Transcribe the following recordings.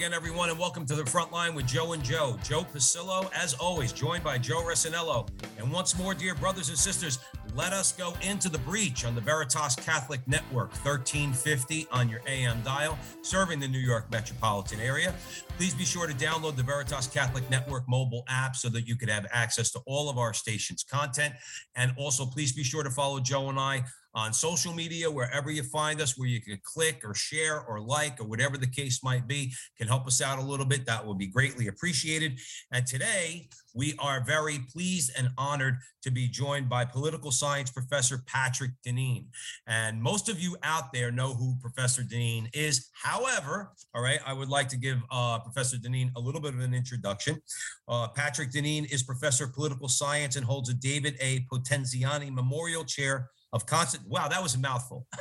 Again, everyone, and welcome to the front line with Joe and Joe. Joe Pasillo, as always, joined by Joe Resinello. And once more, dear brothers and sisters, let us go into the breach on the Veritas Catholic Network, 1350 on your AM dial, serving the New York metropolitan area. Please be sure to download the Veritas Catholic Network mobile app so that you can have access to all of our station's content. And also, please be sure to follow Joe and I on social media, wherever you find us, where you can click or share or like or whatever the case might be, can help us out a little bit. That would be greatly appreciated. And today, we are very pleased and honored to be joined by political science professor Patrick Deneen. And most of you out there know who Professor Deneen is. However, all right, I would like to give uh, Professor Deneen a little bit of an introduction. Uh, Patrick Deneen is professor of political science and holds a David A. Potenziani Memorial Chair of constant wow that was a mouthful.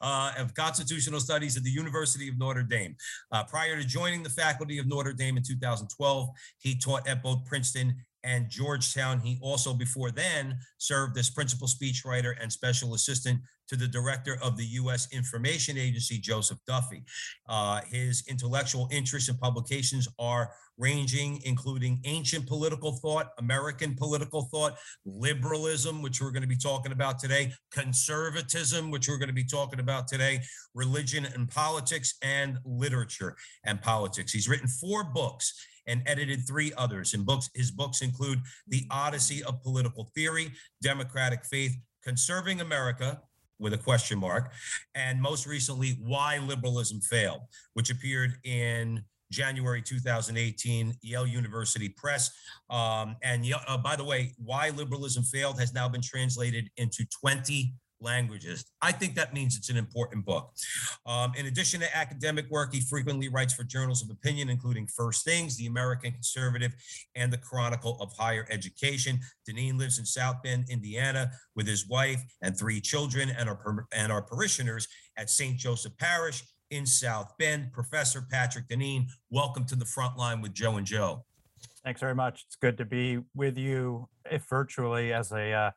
Uh, of constitutional studies at the university of notre dame. Uh, prior to joining the faculty of notre dame in 2012 he taught at both princeton and georgetown. He also before then served as principal speechwriter and special assistant to the director of the U.S. Information Agency, Joseph Duffy. Uh, his intellectual interests and publications are ranging, including ancient political thought, American political thought, liberalism, which we're going to be talking about today, conservatism, which we're going to be talking about today, religion and politics, and literature and politics. He's written four books and edited three others. In books, his books include The Odyssey of Political Theory, Democratic Faith, Conserving America, with a question mark, and most recently, Why Liberalism Failed, which appeared in January 2018, Yale University Press. Um, and uh, by the way, Why Liberalism Failed has now been translated into 20 languages. I think that means it's an important book. Um, in addition to academic work, he frequently writes for journals of opinion, including First Things, The American Conservative, and the Chronicle of Higher Education. Deneen lives in South Bend, Indiana, with his wife and three children, and our and our parishioners at St. Joseph Parish in South Bend. Professor Patrick Deneen, welcome to the front line with Joe and Joe. Thanks very much. It's good to be with you, if virtually, as a uh,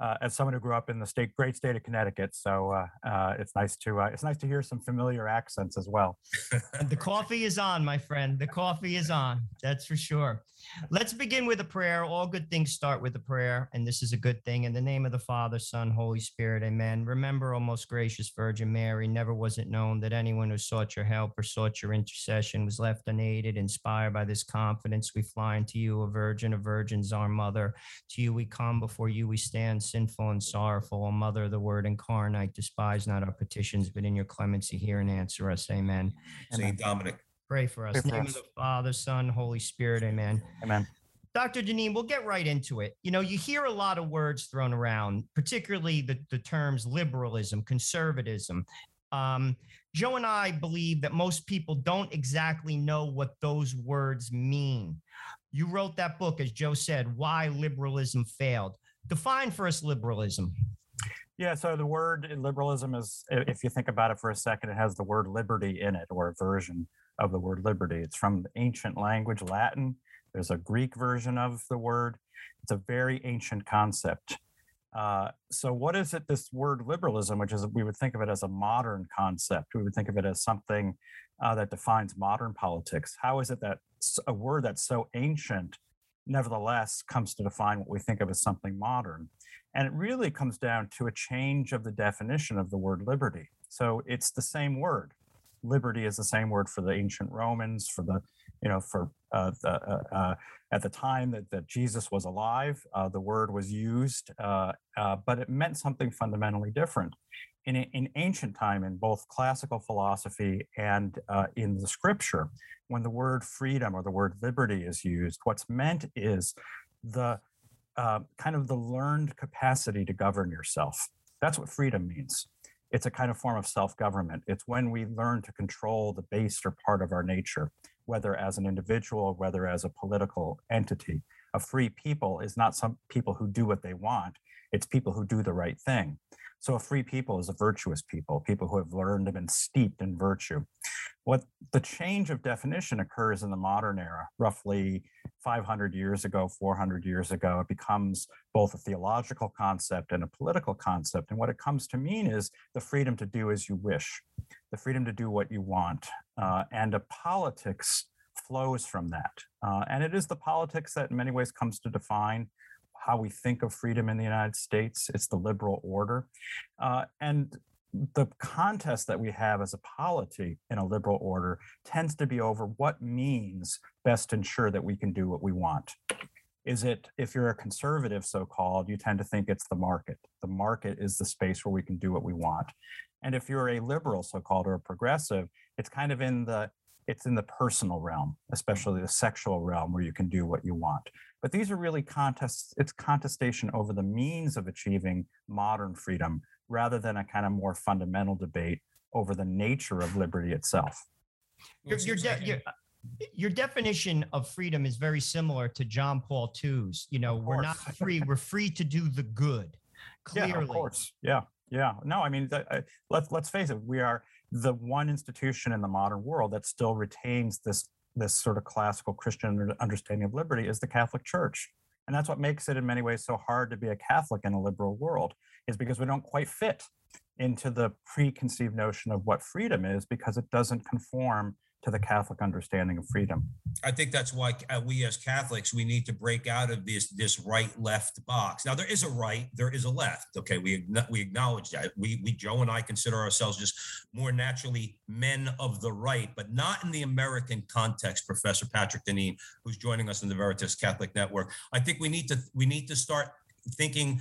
uh, as someone who grew up in the state, great state of Connecticut. So uh, uh, it's nice to uh, it's nice to hear some familiar accents as well. the coffee is on, my friend. The coffee is on. That's for sure. Let's begin with a prayer. All good things start with a prayer, and this is a good thing. In the name of the Father, Son, Holy Spirit, Amen. Remember, O most gracious Virgin Mary, never was it known that anyone who sought your help or sought your intercession was left unaided. Inspired by this confidence, we fly unto you, a Virgin of Virgins, our Mother. To you we come, before you we stand sinful and sorrowful. O Mother of the Word incarnate, despise not our petitions, but in your clemency hear and answer us. Amen. St. Dominic. Pray for us. Pray for name us. of the Father, Son, Holy Spirit. Amen. Amen. Dr. Deneen, we'll get right into it. You know, you hear a lot of words thrown around, particularly the, the terms liberalism, conservatism. Um, Joe and I believe that most people don't exactly know what those words mean. You wrote that book, as Joe said, Why Liberalism Failed. Define for us liberalism. Yeah, so the word liberalism is, if you think about it for a second, it has the word liberty in it, or a version of the word liberty. It's from the ancient language, Latin. There's a Greek version of the word. It's a very ancient concept. Uh, so, what is it, this word liberalism, which is we would think of it as a modern concept? We would think of it as something uh, that defines modern politics. How is it that a word that's so ancient, nevertheless, comes to define what we think of as something modern? And it really comes down to a change of the definition of the word liberty. So it's the same word. Liberty is the same word for the ancient Romans, for the, you know, for uh, the, uh, uh, at the time that, that Jesus was alive, uh, the word was used, uh, uh, but it meant something fundamentally different. In, in ancient time, in both classical philosophy and in the scripture, when the word freedom or the word liberty is used, what's meant is the kind of the learned capacity to govern yourself. That's what freedom means. It's a kind of form of self government. It's when we learn to control the baser part of our nature, whether as an individual, whether as a political entity. A free people is not some people who do what they want, it's people who do the right thing. So a free people is a virtuous people, people who have learned and been steeped in virtue. What the change of definition occurs in the modern era, roughly 500 years ago, 400 years ago. It becomes both a theological concept and a political concept. And what it comes to mean is the freedom to do as you wish, the freedom to do what you want. Uh, and a politics flows from that. Uh, and it is the politics that in many ways comes to define how we think of freedom in the United States. It's the liberal order. Uh, and the contest that we have as a polity in a liberal order tends to be over what means best ensure that we can do what we want. Is it, if you're a conservative, so called, you tend to think it's the market. The market is the space where we can do what we want. And if you're a liberal, so called, or a progressive, it's kind of in the it's in the personal realm, especially the sexual realm where you can do what you want. But these are really contests, it's contestation over the means of achieving modern freedom rather than a kind of more fundamental debate over the nature of liberty itself. Your, your, de- your, your definition of freedom is very similar to John Paul II's. You know, we're not free, we're free to do the good. Clearly. Yeah, of course. Yeah. Yeah. No, I mean, uh, let's let's face it, we are the one institution in the modern world that still retains this this sort of classical Christian understanding of liberty is the Catholic Church. And that's what makes it in many ways so hard to be a Catholic in a liberal world, is because we don't quite fit into the preconceived notion of what freedom is because it doesn't conform to the Catholic understanding of freedom. I think that's why uh, we as Catholics we need to break out of this this right left box. Now there is a right, there is a left. Okay, we we acknowledge that. We we Joe and I consider ourselves just more naturally men of the right, but not in the American context. Professor Patrick Deneen, who's joining us in the Veritas Catholic Network, I think we need to we need to start thinking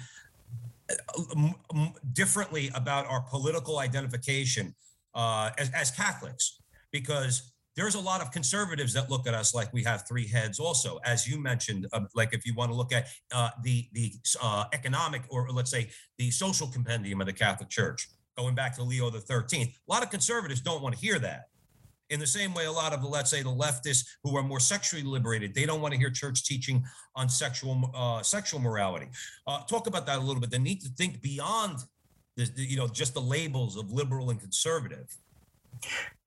differently about our political identification uh, as, as Catholics because there's a lot of conservatives that look at us like we have three heads also as you mentioned uh, like if you want to look at uh, the the uh, economic or let's say the social compendium of the catholic church going back to leo the 13th a lot of conservatives don't want to hear that in the same way a lot of let's say the leftists who are more sexually liberated they don't want to hear church teaching on sexual uh, sexual morality. Uh, talk about that a little bit. The need to think beyond the, the you know just the labels of liberal and conservative.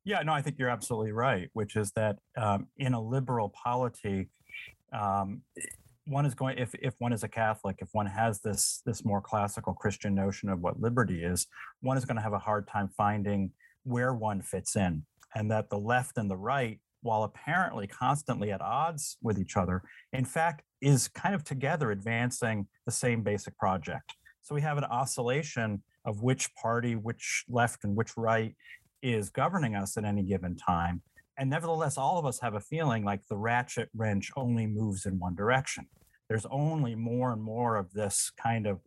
Yeah, no, I think you're absolutely right, which is that um, in a liberal polity, um, one is going if if one is a Catholic, if one has this this more classical Christian notion of what liberty is, one is going to have a hard time finding where one fits in, and that the left and the right, while apparently constantly at odds with each other, in fact is kind of together advancing the same basic project. So we have an oscillation of which party, which left and which right is governing us at any given time. And nevertheless, all of us have a feeling like the ratchet wrench only moves in one direction. There's only more and more of this kind of,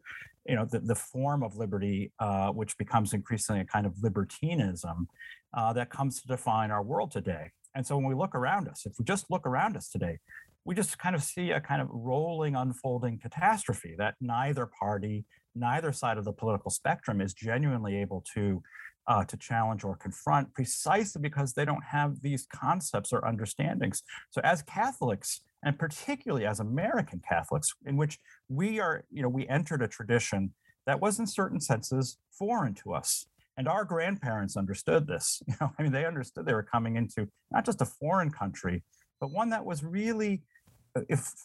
you know, the, the form of liberty, uh, which becomes increasingly a kind of libertinism uh, that comes to define our world today. And so when we look around us, if we just look around us today, we just kind of see a kind of rolling, unfolding catastrophe that neither party, neither side of the political spectrum is genuinely able to uh, to challenge or confront precisely because they don't have these concepts or understandings. So, as Catholics, and particularly as American Catholics, in which we are, you know, we entered a tradition that was in certain senses foreign to us. And our grandparents understood this. You know, I mean, they understood they were coming into not just a foreign country, but one that was really uh,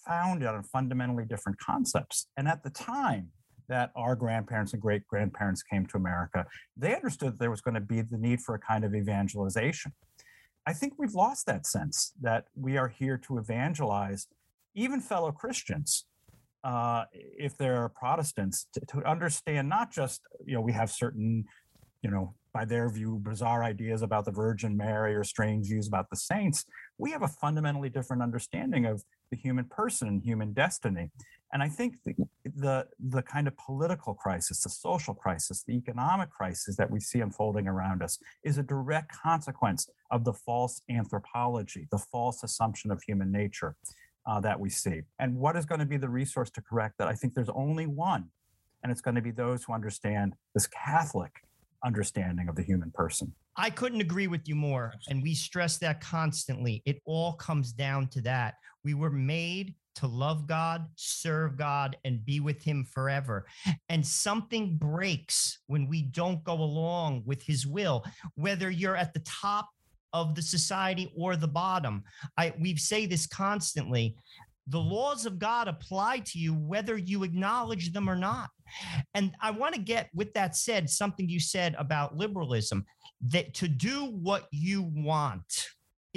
founded on fundamentally different concepts. And at the time, that our grandparents and great grandparents came to America, they understood there was going to be the need for a kind of evangelization. I think we've lost that sense that we are here to evangelize even fellow Christians, uh, if they're Protestants, to, to understand not just, you know, we have certain, you know, by their view, bizarre ideas about the Virgin Mary or strange views about the saints. We have a fundamentally different understanding of the human person and human destiny. And I think the, the, the kind of political crisis, the social crisis, the economic crisis that we see unfolding around us is a direct consequence of the false anthropology, the false assumption of human nature uh, that we see. And what is going to be the resource to correct that? I think there's only one, and it's going to be those who understand this Catholic understanding of the human person. I couldn't agree with you more. And we stress that constantly. It all comes down to that. We were made to love God, serve God, and be with Him forever. And something breaks when we don't go along with His will, whether you're at the top of the society or the bottom. I we say this constantly. The laws of God apply to you whether you acknowledge them or not. And I want to get with that said something you said about liberalism that to do what you want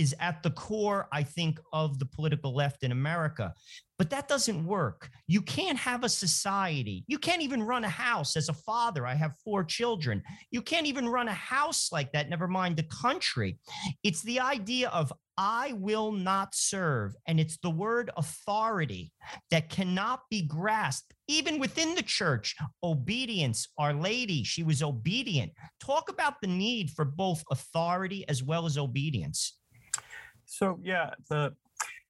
is at the core, I think, of the political left in America. But that doesn't work. You can't have a society. You can't even run a house as a father. I have four children. You can't even run a house like that, never mind the country. It's the idea of I will not serve. And it's the word authority that cannot be grasped, even within the church. Obedience, Our Lady, she was obedient. Talk about the need for both authority as well as obedience. So yeah, the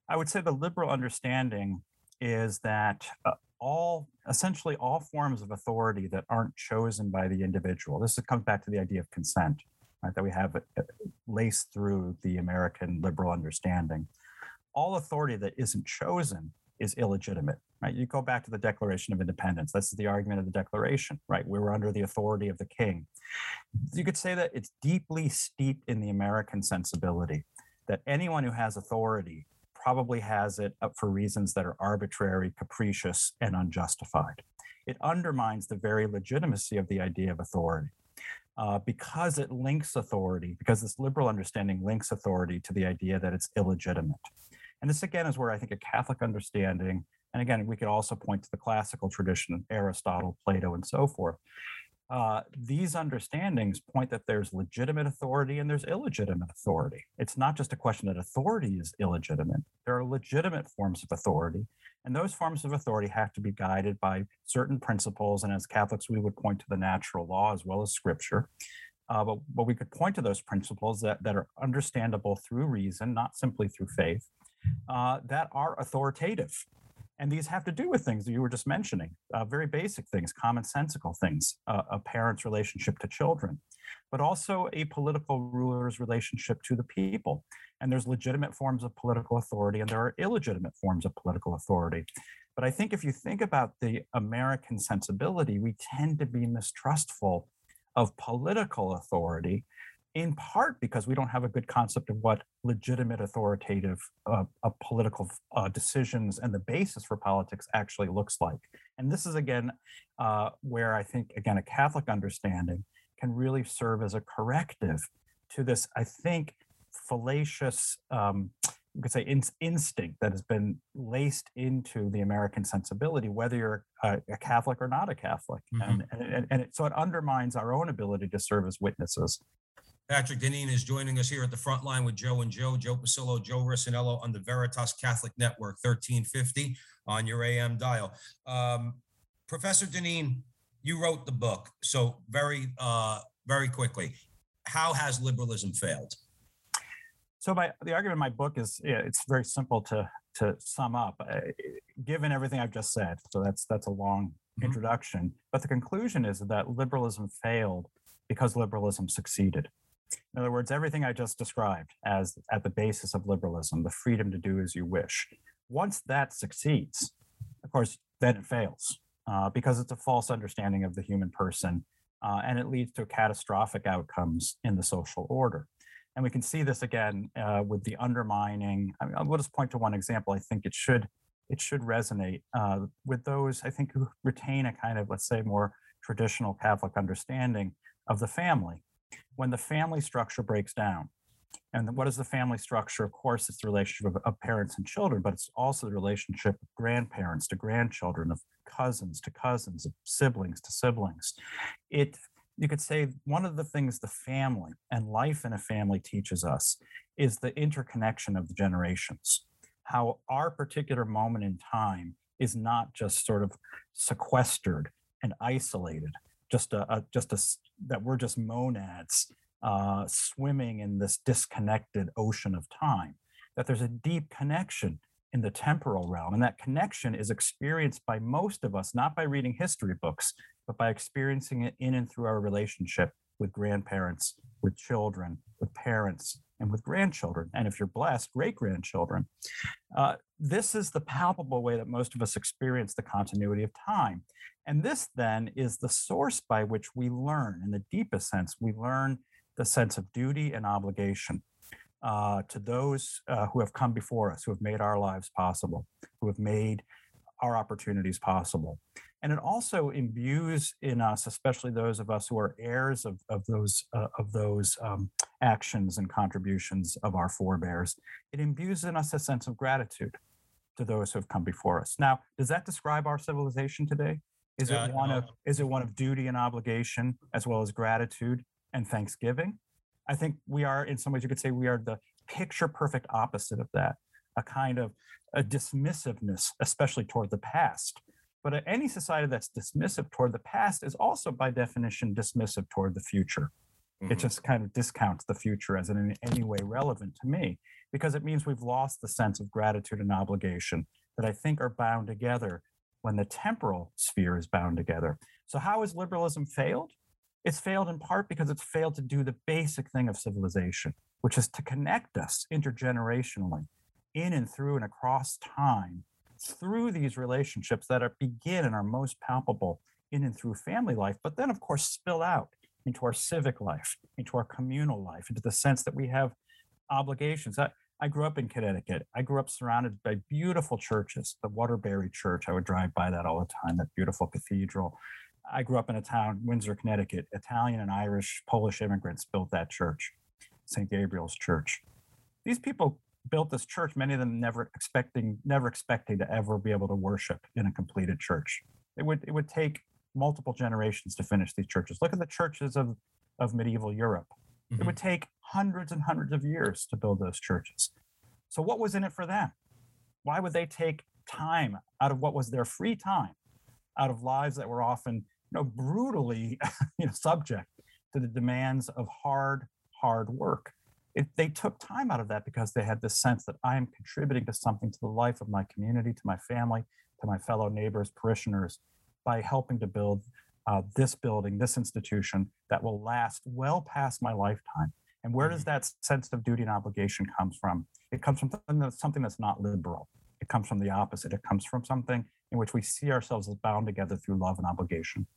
I would say the liberal understanding is that uh, all essentially all forms of authority that aren't chosen by the individual. This comes back to the idea of consent, right? That we have uh, laced through the American liberal understanding. All authority that isn't chosen is illegitimate, right? You go back to the Declaration of Independence. That's the argument of the Declaration, right? We were under the authority of the king. You could say that it's deeply steeped in the American sensibility that anyone who has authority probably has it for reasons that are arbitrary, capricious, and unjustified. It undermines the very legitimacy of the idea of authority. Uh, because it links authority, because this liberal understanding links authority to the idea that it's illegitimate. And this again is where I think a Catholic understanding, and again, we could also point to the classical tradition of Aristotle, Plato, and so forth, uh, these understandings point that there's legitimate authority and there's illegitimate authority. It's not just a question that authority is illegitimate. There are legitimate forms of authority, and those forms of authority have to be guided by certain principles. And as Catholics, we would point to the natural law as well as scripture. Uh, but, but we could point to those principles that, that are understandable through reason, not simply through faith, uh, that are authoritative. And these have to do with things that you were just mentioning, uh, very basic things, commonsensical things, uh, a parent's relationship to children, but also a political ruler's relationship to the people. And there's legitimate forms of political authority and there are illegitimate forms of political authority. But I think if you think about the American sensibility, we tend to be mistrustful of political authority in part because we don't have a good concept of what legitimate authoritative uh, uh, political uh, decisions and the basis for politics actually looks like. And this is again uh, where I think again a Catholic understanding can really serve as a corrective to this. I think fallacious. Um, you could say in, instinct that has been laced into the American sensibility, whether you're a, a Catholic or not a Catholic, mm-hmm. and, and, and it, so it undermines our own ability to serve as witnesses. Patrick Deneen is joining us here at the front line with Joe and Joe, Joe Pasillo, Joe Risinello on the Veritas Catholic Network, 1350 on your AM dial. Um, Professor Deneen, you wrote the book. So very, uh, very quickly, how has liberalism failed? So my the argument in my book is yeah, it's very simple to to sum up. Uh, given everything I've just said, so that's that's a long mm-hmm. introduction. But the conclusion is that liberalism failed because liberalism succeeded. In other words, everything I just described as at the basis of liberalism, the freedom to do as you wish, once that succeeds, of course, then it fails uh, because it's a false understanding of the human person uh, and it leads to catastrophic outcomes in the social order. And we can see this again uh, with the undermining. I mean, I'll just point to one example. I think it should it should resonate uh, with those I think who retain a kind of let's say more traditional Catholic understanding of the family when the family structure breaks down. And what is the family structure? Of course, it's the relationship of, of, parents and children, but it's also the relationship of grandparents to grandchildren, of cousins to cousins, of siblings to siblings. It you could say one of the things the family and life in a family teaches us is the interconnection of the generations. How our particular moment in time is not just sort of sequestered and isolated, just a, a just a that we're just monads uh, swimming in this disconnected ocean of time. That there's a deep connection in the temporal realm. And that connection is experienced by most of us, not by reading history books, but by experiencing it in and through our relationship with grandparents, with children, with parents, and with grandchildren. And if you're blessed, great grandchildren. Uh, this is the palpable way that most of us experience the continuity of time. And this then is the source by which we learn, in the deepest sense, we learn the sense of duty and obligation uh, to those uh, who have come before us, who have made our lives possible, who have made our opportunities possible. And it also imbues in us, especially those of us who are heirs of, of those, uh, of those um, actions and contributions of our forebears, it imbues in us a sense of gratitude to those who have come before us. Now, does that describe our civilization today? Is Uh, it one of is it one of duty and obligation as well as gratitude and thanksgiving? I think we are, in some ways, you could say we are the picture perfect opposite of that, a kind of a dismissiveness, especially toward the past. But uh, any society that's dismissive toward the past is also, by definition, dismissive toward the future. It Mhm. just kind of discounts the future as in any way relevant to me because it means we've lost the sense of gratitude and obligation that I think are bound together when the temporal sphere is bound together. So, how has liberalism failed? It's failed in part because it's failed to do the basic thing of civilization, which is to connect us intergenerationally in and through and across time through these relationships that are begin and are most palpable in and through family life, but then, of course, spill out into our civic life, into our communal life, into the sense that we have obligations. I, I grew up in Connecticut. I grew up surrounded by beautiful churches. The Waterbury Church, I would drive by that all the time, that beautiful cathedral. I grew up in a town, Windsor, Connecticut. Italian and Irish, Polish immigrants built that church, St. Gabriel's Church. These people built this church, many of them never expecting, never expecting to ever be able to worship in a completed church. It would it would take multiple generations to finish these churches. Look at the churches of, of medieval Europe. It would mm-hmm. take hundreds and hundreds of years to build those churches. So what was in it for them? Why would they take time out of what was their free time, out of lives that were often, you know, brutally, you know, subject to the demands of hard, hard work? It, they took time out of that because they had this sense that I am contributing to something to the life of my community, to my family, to my fellow neighbors, parishioners, by helping to build uh, this building, this institution that will last well past my lifetime. And where does that sense of duty and obligation comes from? It comes from something that's, something that's not liberal. It comes from the opposite. It comes from something in which we see ourselves as bound together through love and obligation.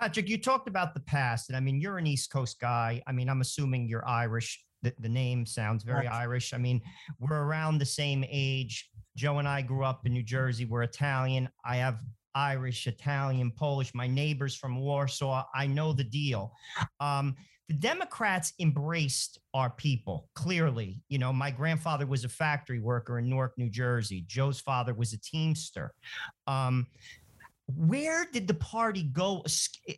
Patrick, you talked about the past, and I mean, you're an East Coast guy. I mean, I'm assuming you're Irish. The, the name sounds very Right. Irish. I mean, we're around the same age. Joe and I grew up in New Jersey. We're Italian. I have Irish, Italian, Polish. My neighbors from Warsaw. I know the deal. Um, the Democrats embraced our people clearly. You know, my grandfather was a factory worker in Newark, New Jersey. Joe's father was a teamster. Um, where did the party go?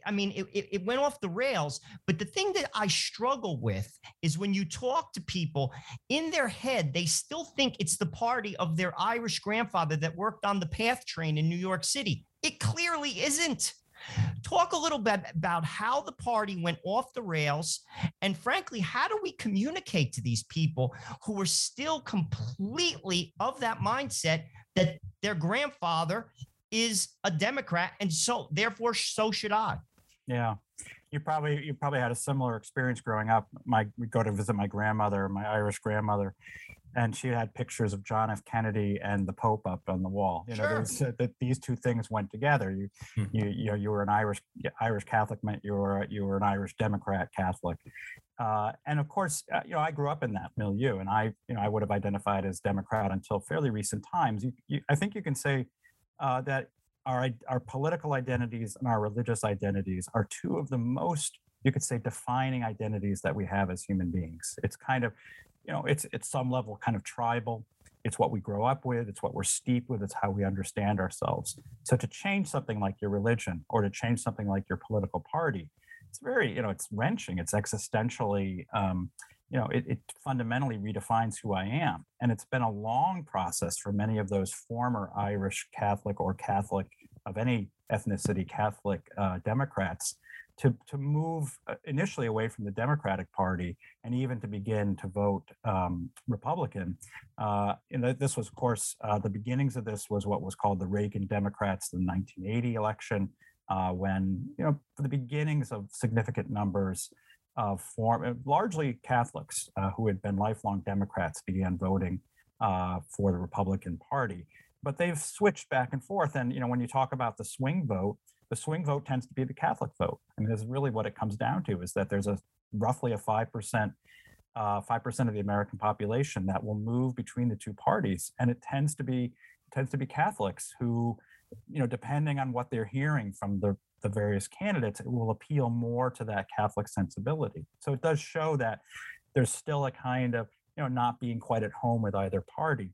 I mean, it, it, went off the rails. But the thing that I struggle with is when you talk to people in their head, they still think it's the party of their Irish grandfather that worked on the PATH train in New York City. It clearly isn't. Talk a little bit about how the party went off the rails. And frankly, how do we communicate to these people who are still completely of that mindset that their grandfather is a Democrat, and so therefore so should I. Yeah, you probably you probably had a similar experience growing up. My we go to visit my grandmother, my Irish grandmother, and she had pictures of John F. Kennedy and the Pope up on the wall. You know, Sure. there's, uh, that these two things went together. You Hmm. you you know you were an Irish Irish Catholic meant you were you were an Irish Democrat Catholic. Uh, and of course, uh, you know, I grew up in that milieu, and I, you know, I would have identified as Democrat until fairly recent times. You, you, I think you can say uh, that our our political identities and our religious identities are two of the most you could say defining identities that we have as human beings. It's kind of you know it's it's some level kind of tribal. It's what we grow up with. It's what we're steeped with. It's how we understand ourselves. So to change something like your religion or to change something like your political party it's very you know it's wrenching. It's existentially um, you know it, it fundamentally redefines who i am and it's been a long process for many of those former irish catholic or catholic of any ethnicity catholic uh, democrats to to move uh, initially away from the Democratic Party and even to begin to vote um, Republican. Uh, and this was, of course, uh, the beginnings of this was what was called the Reagan Democrats, the 1980 election, uh, when you know the beginnings of significant numbers form, uh, largely Catholics uh, who had been lifelong Democrats began voting for the Republican Party. But they've switched back and forth, and you know when you talk about the swing vote the swing vote tends to be the Catholic vote. I mean, is really what it comes down to is that there's a roughly a five percent, uh, five percent of the American population that will move between the two parties, and it tends to be tends to be Catholics who, you know, depending on what they're hearing from the the various candidates, it will appeal more to that Catholic sensibility. So it does show that there's still a kind of you know not being quite at home with either party.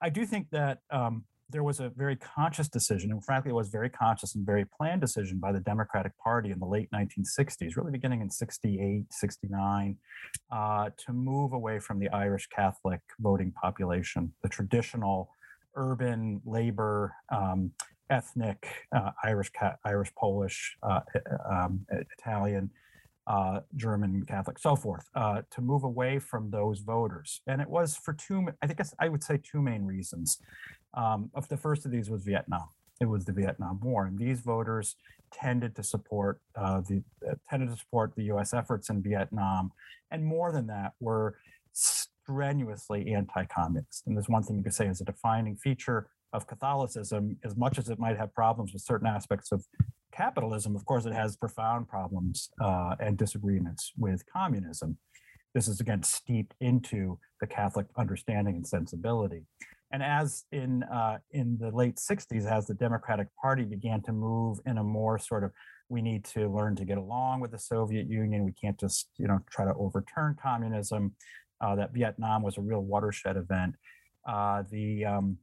I do think that um, there was a very conscious decision, and frankly, it was very conscious and very planned decision by the Democratic Party in the late 1960s, really beginning in 68, 69, uh, to move away from the Irish Catholic voting population, the traditional urban labor, um, ethnic uh, Irish, Irish, Polish, uh, um, Italian, uh, German Catholic, so forth, uh, to move away from those voters. And it was for two, I think I would say two main reasons. Um, of the first of these was Vietnam. It was the Vietnam War, and these voters tended to support uh, the uh, tended to support the U.S. efforts in Vietnam, and more than that, were strenuously anti-communist. And there's one thing you could say is a defining feature of Catholicism, as much as it might have problems with certain aspects of capitalism, of course, it has profound problems uh, and disagreements with communism. This is again steeped into the Catholic understanding and sensibility. And as in uh, in the late 60s, as the Democratic Party began to move in a more sort of we need to learn to get along with the Soviet Union. We can't just you know try to overturn communism. Uh, that Vietnam was a real watershed event. Uh, the um,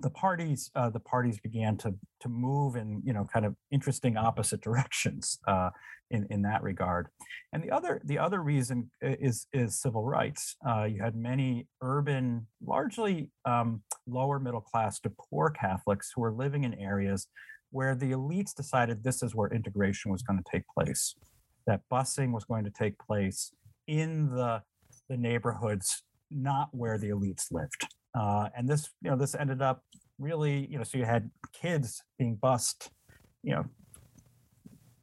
the parties uh, the parties began to to move in you know kind of interesting opposite directions uh, in in that regard. And the other the other reason is is civil rights. Uh, you had many urban, largely um, lower middle class to poor Catholics who were living in areas where the elites decided this is where integration was going to take place, that busing was going to take place in the the neighborhoods, not where the elites lived. Uh, and this, you know, this ended up really, you know, so you had kids being bused, you know,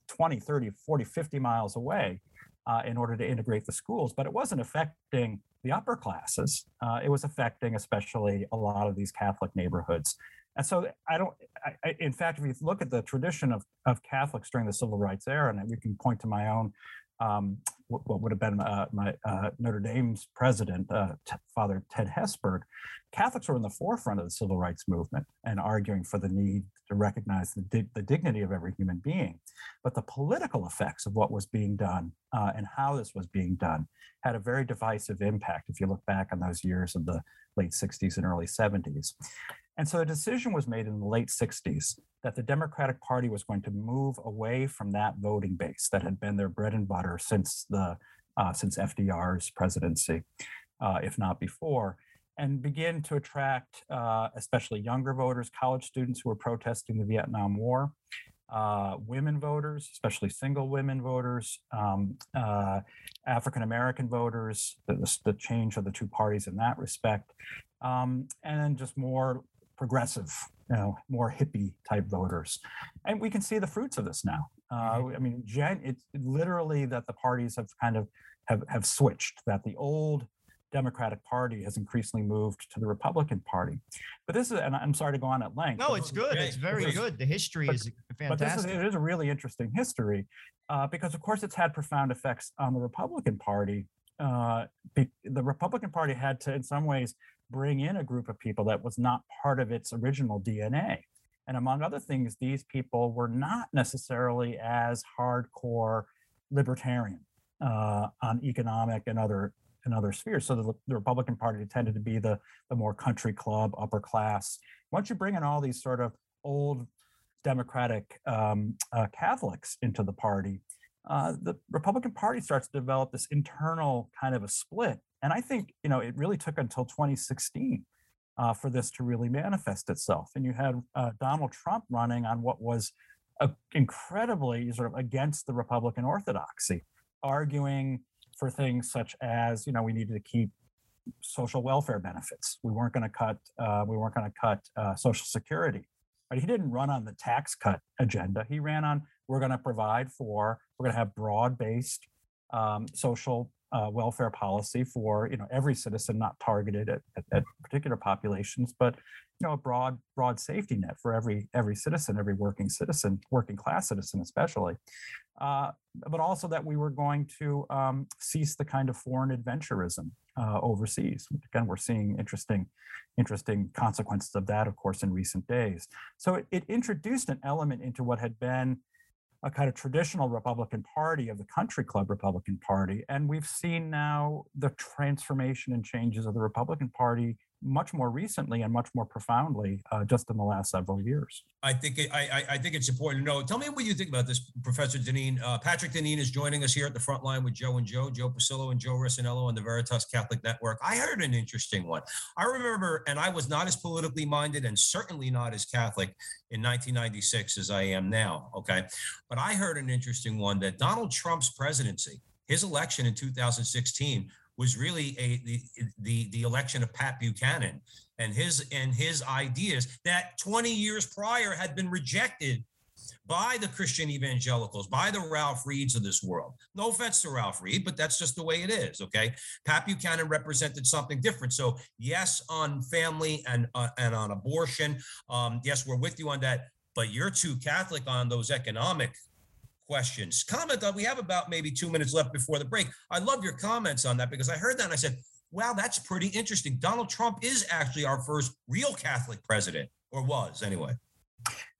20, 30, 40, 50 miles away uh, in order to integrate the schools, but it wasn't affecting the upper classes. Uh, it was affecting especially a lot of these Catholic neighborhoods. And so I don't, I, I, in fact, if you look at the tradition of, of Catholics during the civil rights era, and you can point to my own um, what, would have been uh, my uh, Notre Dame's president, uh, T- Father Ted Hesburgh, Catholics were in the forefront of the civil rights movement and arguing for the need to recognize the, dig- the dignity of every human being. But the political effects of what was being done uh, and how this was being done had a very divisive impact if you look back on those years of the late 60s and early 70s. And so a decision was made in the late 60s that the Democratic Party was going to move away from that voting base that had been their bread and butter since the uh, since FDR's presidency, uh, if not before, and begin to attract uh, especially younger voters, college students who were protesting the Vietnam War, uh, women voters, especially single women voters, um, uh, African American voters, the, the, change of the two parties in that respect, um, and then just more progressive, you know, more hippie type voters. And we can see the fruits of this now. Uh, mm-hmm. I mean, gen, it's literally that the parties have kind of have, have switched, that the old Democratic Party has increasingly moved to the Republican Party. But this is, and I'm sorry to go on at length. No, it's good. It's very good. The history but, is fantastic. But this is, it is a really interesting history uh, because, of course, it's had profound effects on the Republican Party. Uh, be, the Republican Party had to, in some ways, bring in a group of people that was not part of its original DNA. And among other things, these people were not necessarily as hardcore libertarian uh, on economic and other and other spheres. So the, the, Republican Party tended to be the the more country club, upper class. Once you bring in all these sort of old Democratic um, uh, Catholics into the party, uh, the Republican Party starts to develop this internal kind of a split and I think, you know, it really took until 2016 uh, for this to really manifest itself. And you had uh, Donald Trump running on what was uh, incredibly sort of against the Republican orthodoxy, arguing for things such as, you know, we needed to keep social welfare benefits. We weren't going to cut. Uh, we weren't going to cut uh, Social Security. But he didn't run on the tax cut agenda. He ran on we're going to provide for. We're going to have broad-based um, social uh, welfare policy for you know every citizen, not targeted at, at, at, particular populations, but you know a broad broad safety net for every every citizen, every working citizen, working class citizen especially. Uh, but also that we were going to um, cease the kind of foreign adventurism uh, overseas. Again, we're seeing interesting interesting consequences of that, of course, in recent days. So it, it introduced an element into what had been a kind of traditional Republican Party of the country club Republican Party. And we've seen now the transformation and changes of the Republican Party much more recently and much more profoundly uh, just in the last several years. I think it, I, I think it's important to know. Tell me what you think about this, Professor Deneen. Uh, Patrick Deneen is joining us here at the front line with Joe and Joe, Joe Pasillo and Joe Resinello on the Veritas Catholic Network. I heard an interesting one. I remember, and I was not as politically minded and certainly not as Catholic in 1996 as I am now. Okay, but I heard an interesting one that Donald Trump's presidency, his election in 2016 was really a the, the the election of Pat Buchanan and his and his ideas that 20 years prior had been rejected by the Christian evangelicals, by the Ralph Reeds of this world. No offense to Ralph Reed, but that's just the way it is. Okay, Pat Buchanan represented something different. So yes, on family and uh, and on abortion, um, yes, we're with you on that. But you're too Catholic on those economic questions. Comment on, we have about maybe two minutes left before the break. I love your comments on that because I heard that and I said, wow, that's pretty interesting. Donald Trump is actually our first real Catholic president, or was anyway.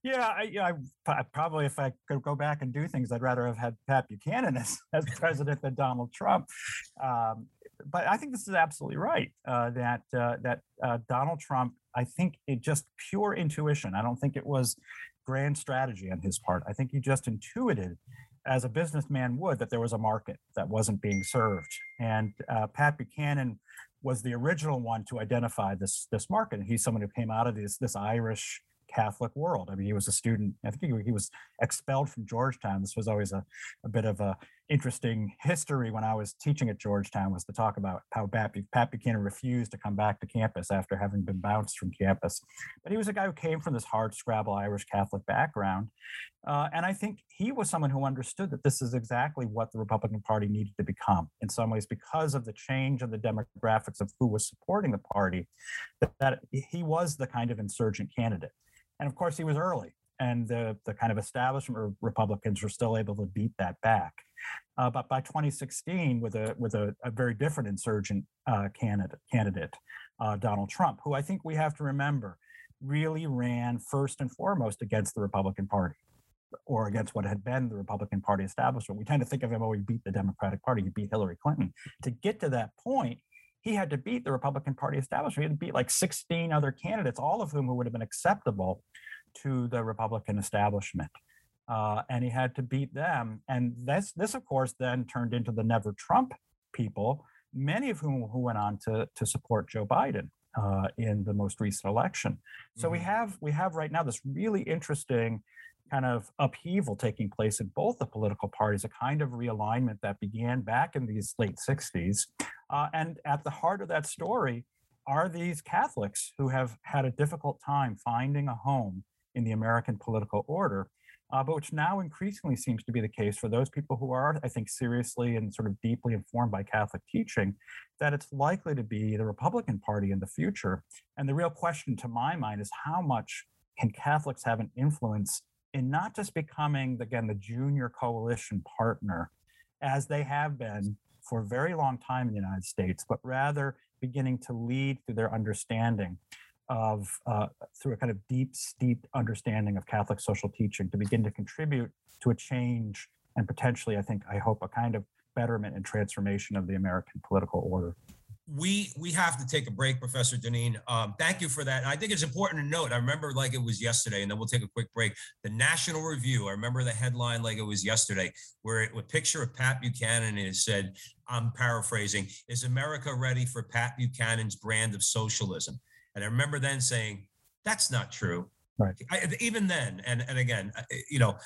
Yeah, I, yeah, I, probably if I could go back and do things, I'd rather have had Pat Buchanan as, as president than Donald Trump. Um, but I think this is absolutely right uh, that uh, that uh, Donald Trump. I think it just pure intuition. I don't think it was grand strategy on his part. I think he just intuited, as a businessman would, that there was a market that wasn't being served. And uh, Pat Buchanan was the original one to identify this this market. And he's someone who came out of this this Irish Catholic world. I mean, he was a student. I think he, he was expelled from Georgetown. This was always a, a bit of a interesting history when I was teaching at Georgetown was to talk about how Pat, Pat Buchanan refused to come back to campus after having been bounced from campus. But he was a guy who came from this hard scrabble Irish Catholic background. Uh, and I think he was someone who understood that this is exactly what the Republican Party needed to become in some ways because of the change of the demographics of who was supporting the party, that, that he was the kind of insurgent candidate. And of course, he was early, and the, the kind of establishment Republicans were still able to beat that back. Uh, but by 2016, with a with a, a very different insurgent uh, candidate, candidate uh, Donald Trump, who I think we have to remember really ran first and foremost against the Republican Party or against what had been the Republican Party establishment. We tend to think of him, oh, he beat the Democratic Party, he beat Hillary Clinton. To get to that point, he had to beat the Republican Party establishment. He had to beat like 16 other candidates, all of whom would have been acceptable to the Republican establishment. Uh, and he had to beat them. And this, this, of course, then turned into the Never Trump people, many of whom who went on to, to support Joe Biden uh, in the most recent election. So mm-hmm. we have we have right now this really interesting kind of upheaval taking place in both the political parties, a kind of realignment that began back in these late 60s. Uh, and at the heart of that story are these Catholics who have had a difficult time finding a home in the American political order, uh, but which now increasingly seems to be the case for those people who are, I think, seriously and sort of deeply informed by Catholic teaching, that it's likely to be the Republican Party in the future. And the real question to my mind is how much can Catholics have an influence in not just becoming, again, the junior coalition partner, as they have been for a very long time in the United States, but rather beginning to lead through their understanding of, uh, through a kind of deep, steeped understanding of Catholic social teaching to begin to contribute to a change and potentially, I think, I hope, a kind of betterment and transformation of the American political order we we have to take a break, Professor Deneen. Um, thank you for that. And I think it's important to note. I remember like it was yesterday, and then we'll take a quick break. The National Review. I remember the headline like it was yesterday, where it, a picture of Pat Buchanan and it said, "I'm paraphrasing: Is America ready for Pat Buchanan's brand of socialism?" And I remember then saying, "That's not true." Right. I, even then, and and again, you know,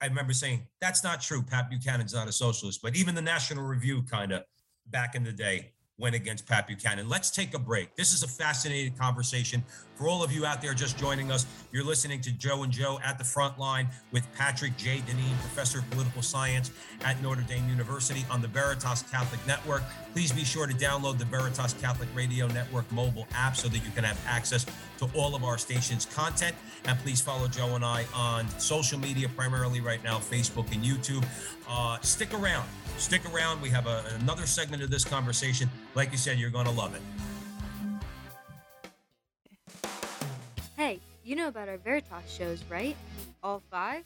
I remember saying that's not true. Pat Buchanan's not a socialist, but even the National Review kind of back in the day went against Pat Buchanan. Let's take a break. This is a fascinating conversation. For all of you out there just joining us, you're listening to Joe and Joe at the front line with Patrick J. Deneen, professor of political science at Notre Dame University on the Veritas Catholic Network. Please be sure to download the Veritas Catholic Radio Network mobile app so that you can have access to all of our station's content. And please follow Joe and I on social media, primarily right now, Facebook and YouTube. Uh, stick around. Stick around. We have a, another segment of this conversation. Like you said, you're going to love it. Hey, you know about our Veritas shows, right? All five?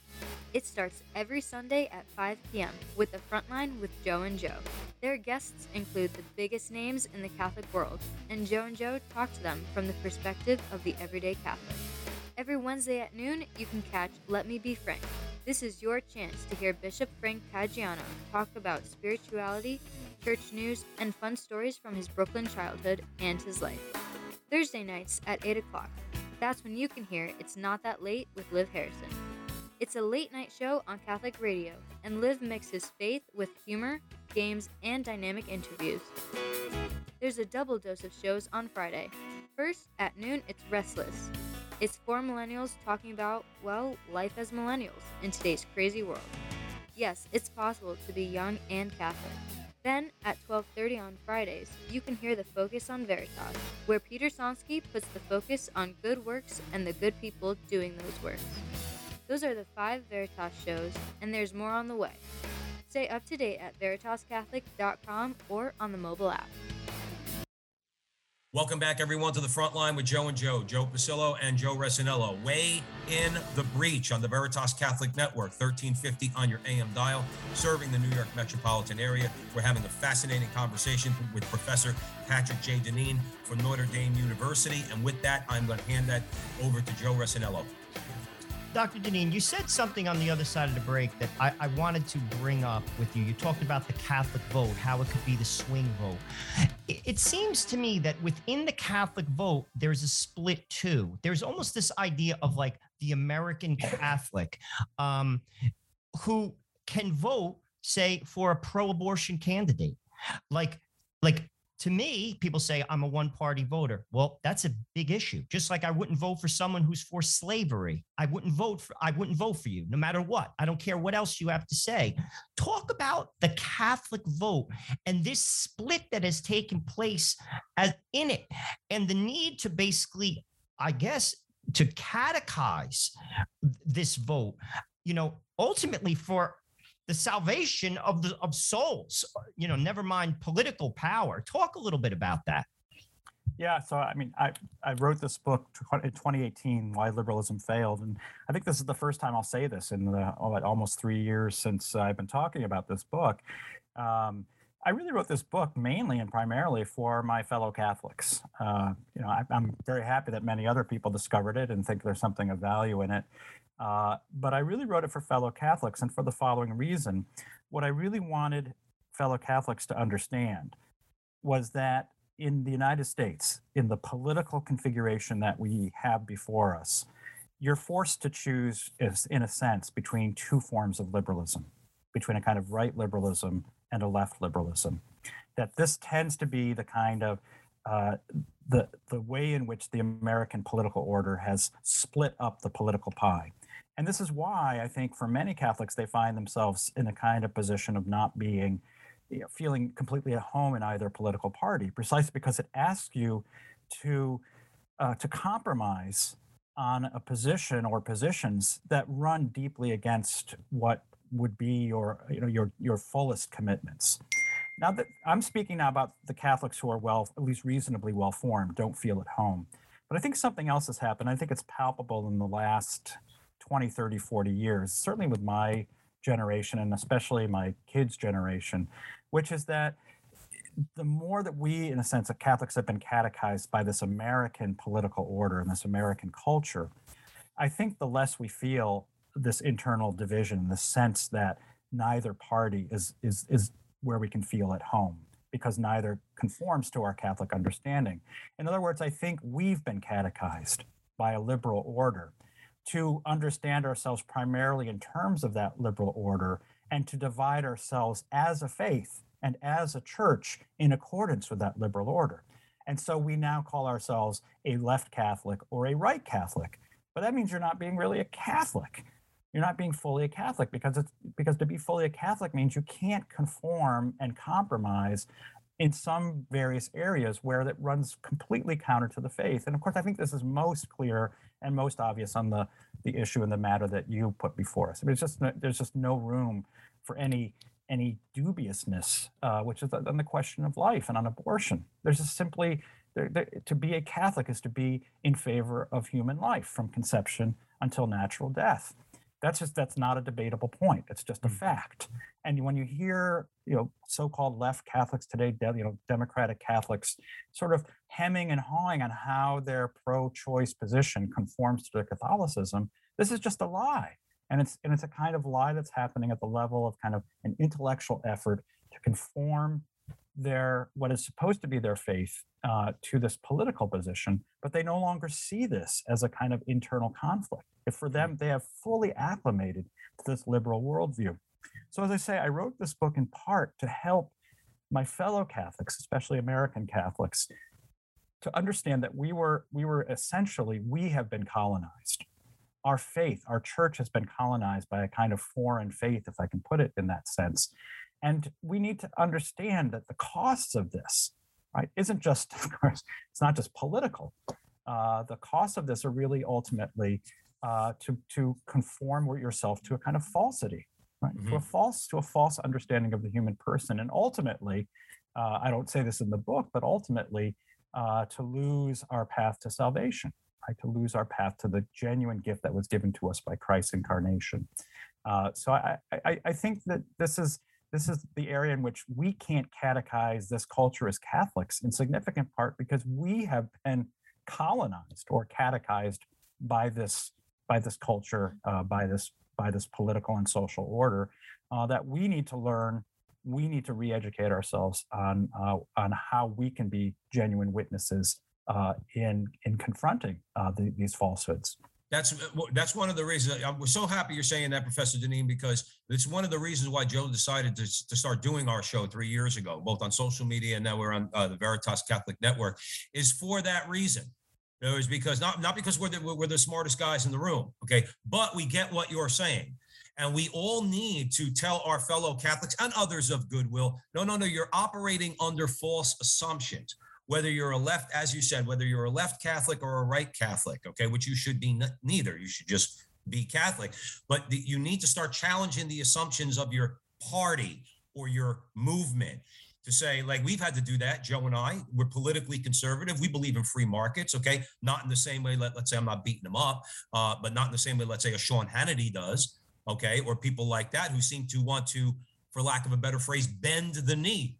It starts every Sunday at 5 p.m. with the Frontline with Joe and Joe. Their guests include the biggest names in the Catholic world, and Joe and Joe talk to them from the perspective of the everyday Catholic. Every Wednesday at noon, you can catch Let Me Be Frank. This is your chance to hear Bishop Frank Caggiano talk about spirituality, church news, and fun stories from his Brooklyn childhood and his life. Thursday nights at 8 o'clock. That's when you can hear It's Not That Late with Liv Harrison. It's a late night show on Catholic radio, and Liv mixes faith with humor, games, and dynamic interviews. There's a double dose of shows on Friday. First, at noon, it's Restless. It's for millennials talking about, well, life as millennials in today's crazy world. Yes, it's possible to be young and Catholic. Then, at 12:30 on Fridays, you can hear the Focus on Veritas, where Peter Sonski puts the focus on good works and the good people doing those works. Those are the five Veritas shows, and there's more on the way. Stay up to date at veritascatholic.com or on the mobile app. Welcome back, everyone, to the front line with Joe and Joe, Joe Pasillo and Joe Resinello. Way in the breach on the Veritas Catholic Network, 1350 on your AM dial, serving the New York metropolitan area. We're having a fascinating conversation with Professor Patrick J. Deneen from Notre Dame University. And with that, I'm going to hand that over to Joe Resinello. Dr. Deneen, you said something on the other side of the break that I, I, wanted to bring up with you. You talked about the Catholic vote, how it could be the swing vote. It, it seems to me that within the Catholic vote, there's a split too. There's almost this idea of like the American Catholic um, who can vote, say, for a pro abortion candidate. Like, like to me, people say I'm a one party voter. Well, that's a big issue. Just like I wouldn't vote for someone who's for slavery. I wouldn't vote for I wouldn't vote for you no matter what. I don't care what else you have to say. Talk about the Catholic vote and this split that has taken place as in it and the need to basically I guess to catechize this vote. You know, ultimately for the salvation of the of souls you know never mind political power. Talk a little bit about that. Yeah so i mean i i wrote this book in 2018 why liberalism failed and i think this is the first time i'll say this in the almost three years since i've been talking about this book. Um, I really wrote this book mainly and primarily for my fellow Catholics. Uh, you know, I, am very happy that many other people discovered it and think there's something of value in it. Uh, but I really wrote it for fellow Catholics, and for the following reason. What I really wanted fellow Catholics to understand was that in the United States, in the political configuration that we have before us, you're forced to choose, in a sense, between two forms of liberalism, between a kind of right liberalism and a left liberalism. That this tends to be the kind of uh, the the way in which the American political order has split up the political pie. And this is why I think for many Catholics, they find themselves in a kind of position of not being, you know, feeling completely at home in either political party, precisely because it asks you to, uh, to compromise on a position or positions that run deeply against what would be your, you know, your, your fullest commitments. Now that I'm speaking now about the Catholics who are well, at least reasonably well formed, don't feel at home. But I think something else has happened. I think it's palpable in the last 20, 30, 40 years, certainly with my generation and especially my kids' generation, which is that the more that we, in a sense, of Catholics have been catechized by this American political order and this American culture, I think the less we feel this internal division, the sense that neither party is is is where we can feel at home because neither conforms to our Catholic understanding. In other words, I think we've been catechized by a liberal order to understand ourselves primarily in terms of that liberal order and to divide ourselves as a faith and as a church in accordance with that liberal order. And so we now call ourselves a left Catholic or a right Catholic. But that means you're not being really a Catholic. You're not being fully a Catholic because it's because to be fully a Catholic means you can't conform and compromise in some various areas where that runs completely counter to the faith. And of course, I think this is most clear and most obvious on the the issue and the matter that you put before us. I mean, it's just there's just no room for any any dubiousness, uh, which is on the question of life and on abortion. There's just simply there, there, to be a Catholic is to be in favor of human life from conception until natural death. That's just that's not a debatable point. It's just a mm. fact. And when you hear you know so-called left Catholics today, you know Democratic Catholics, sort of hemming and hawing on how their pro-choice position conforms to their Catholicism, this is just a lie. And it's and it's a kind of lie that's happening at the level of kind of an intellectual effort to conform their what is supposed to be their faith uh, to this political position, but they no longer see this as a kind of internal conflict. If for them they have fully acclimated to this liberal worldview. So as I say, I wrote this book in part to help my fellow Catholics, especially American Catholics, to understand that we were we were essentially we have been colonized our faith, our church has been colonized by a kind of foreign faith, if I can put it in that sense. And we need to understand that the costs of this, right, isn't just, of course, it's not just political. Uh, the costs of this are really ultimately uh, to to conform yourself to a kind of falsity, right, mm-hmm. to a false to a false understanding of the human person, and ultimately, uh, I don't say this in the book, but ultimately, uh, to lose our path to salvation right, to lose our path to the genuine gift that was given to us by Christ's incarnation. Uh, so I, I, I think that this is this is the area in which we can't catechize this culture as Catholics in significant part because we have been colonized or catechized by this by this culture, uh, by this by this political and social order uh, that we need to learn. We need to re-educate ourselves on uh, on how we can be genuine witnesses uh, in in confronting uh, the, these falsehoods. That's uh, that's one of the reasons I'm so happy you're saying that, Professor Deneen, because it's one of the reasons why Joe decided to, to start doing our show three years ago, both on social media and now we're on uh, the Veritas Catholic Network, is for that reason. It was because not not because we're the, we're the smartest guys in the room, okay, but we get what you're saying. And we all need to tell our fellow Catholics and others of goodwill no, no, no, you're operating under false assumptions whether you're a left, as you said, whether you're a left Catholic or a right Catholic, okay, which you should be n- neither. You should just be Catholic. But the, you need to start challenging the assumptions of your party or your movement to say, like, we've had to do that, Joe and I. We're politically conservative. We believe in free markets, okay? Not in the same way, let, let's say I'm not beating them up, uh, but not in the same way, let's say, a Sean Hannity does, okay? Or people like that who seem to want to, for lack of a better phrase, bend the knee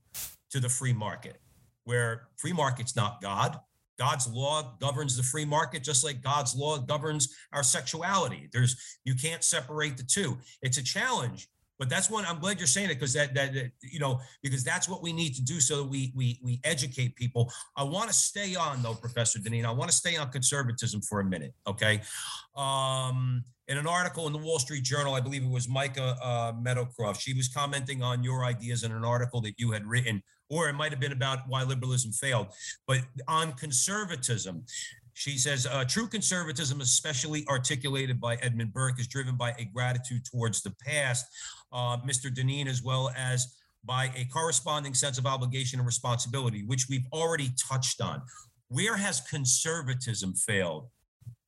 to the free market where free market's not God. God's law governs the free market just like God's law governs our sexuality. There's you can't separate the two. It's a challenge, but that's one I'm glad you're saying it because that, that you know because that's what we need to do so that we we we educate people. I want to stay on though, Professor Deneen. I want to stay on conservatism for a minute. Okay, um, in an article in the Wall Street Journal, I believe it was Micah uh, Meadowcroft. She was commenting on your ideas in an article that you had written or it might have been about why liberalism failed. But on conservatism, she says uh, true conservatism, especially articulated by Edmund Burke, is driven by a gratitude towards the past. Uh, Mr. Deneen, as well as by a corresponding sense of obligation and responsibility, which we've already touched on. Where has conservatism failed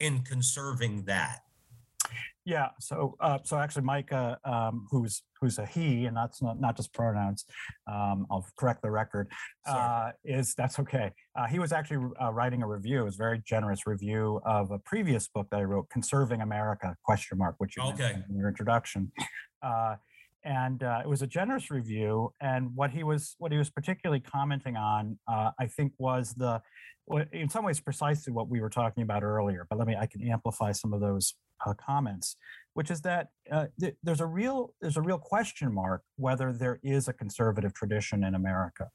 in conserving that? Yeah. So, uh, so actually, Micah, um, who's who's a he, and that's not, not just pronouns. Um, I'll correct the record. Uh, is that's okay. Uh, he was actually uh, writing a review. It was a very generous review of a previous book that I wrote, "Conserving America?" Question mark, which you okay. in your introduction. Uh, and uh, it was a generous review. And what he was what he was particularly commenting on, I think, was the in some ways precisely what we were talking about earlier. But let me I can amplify some of those uh, comments, which is that uh, th- there's a real there's a real question mark whether there is a conservative tradition in America.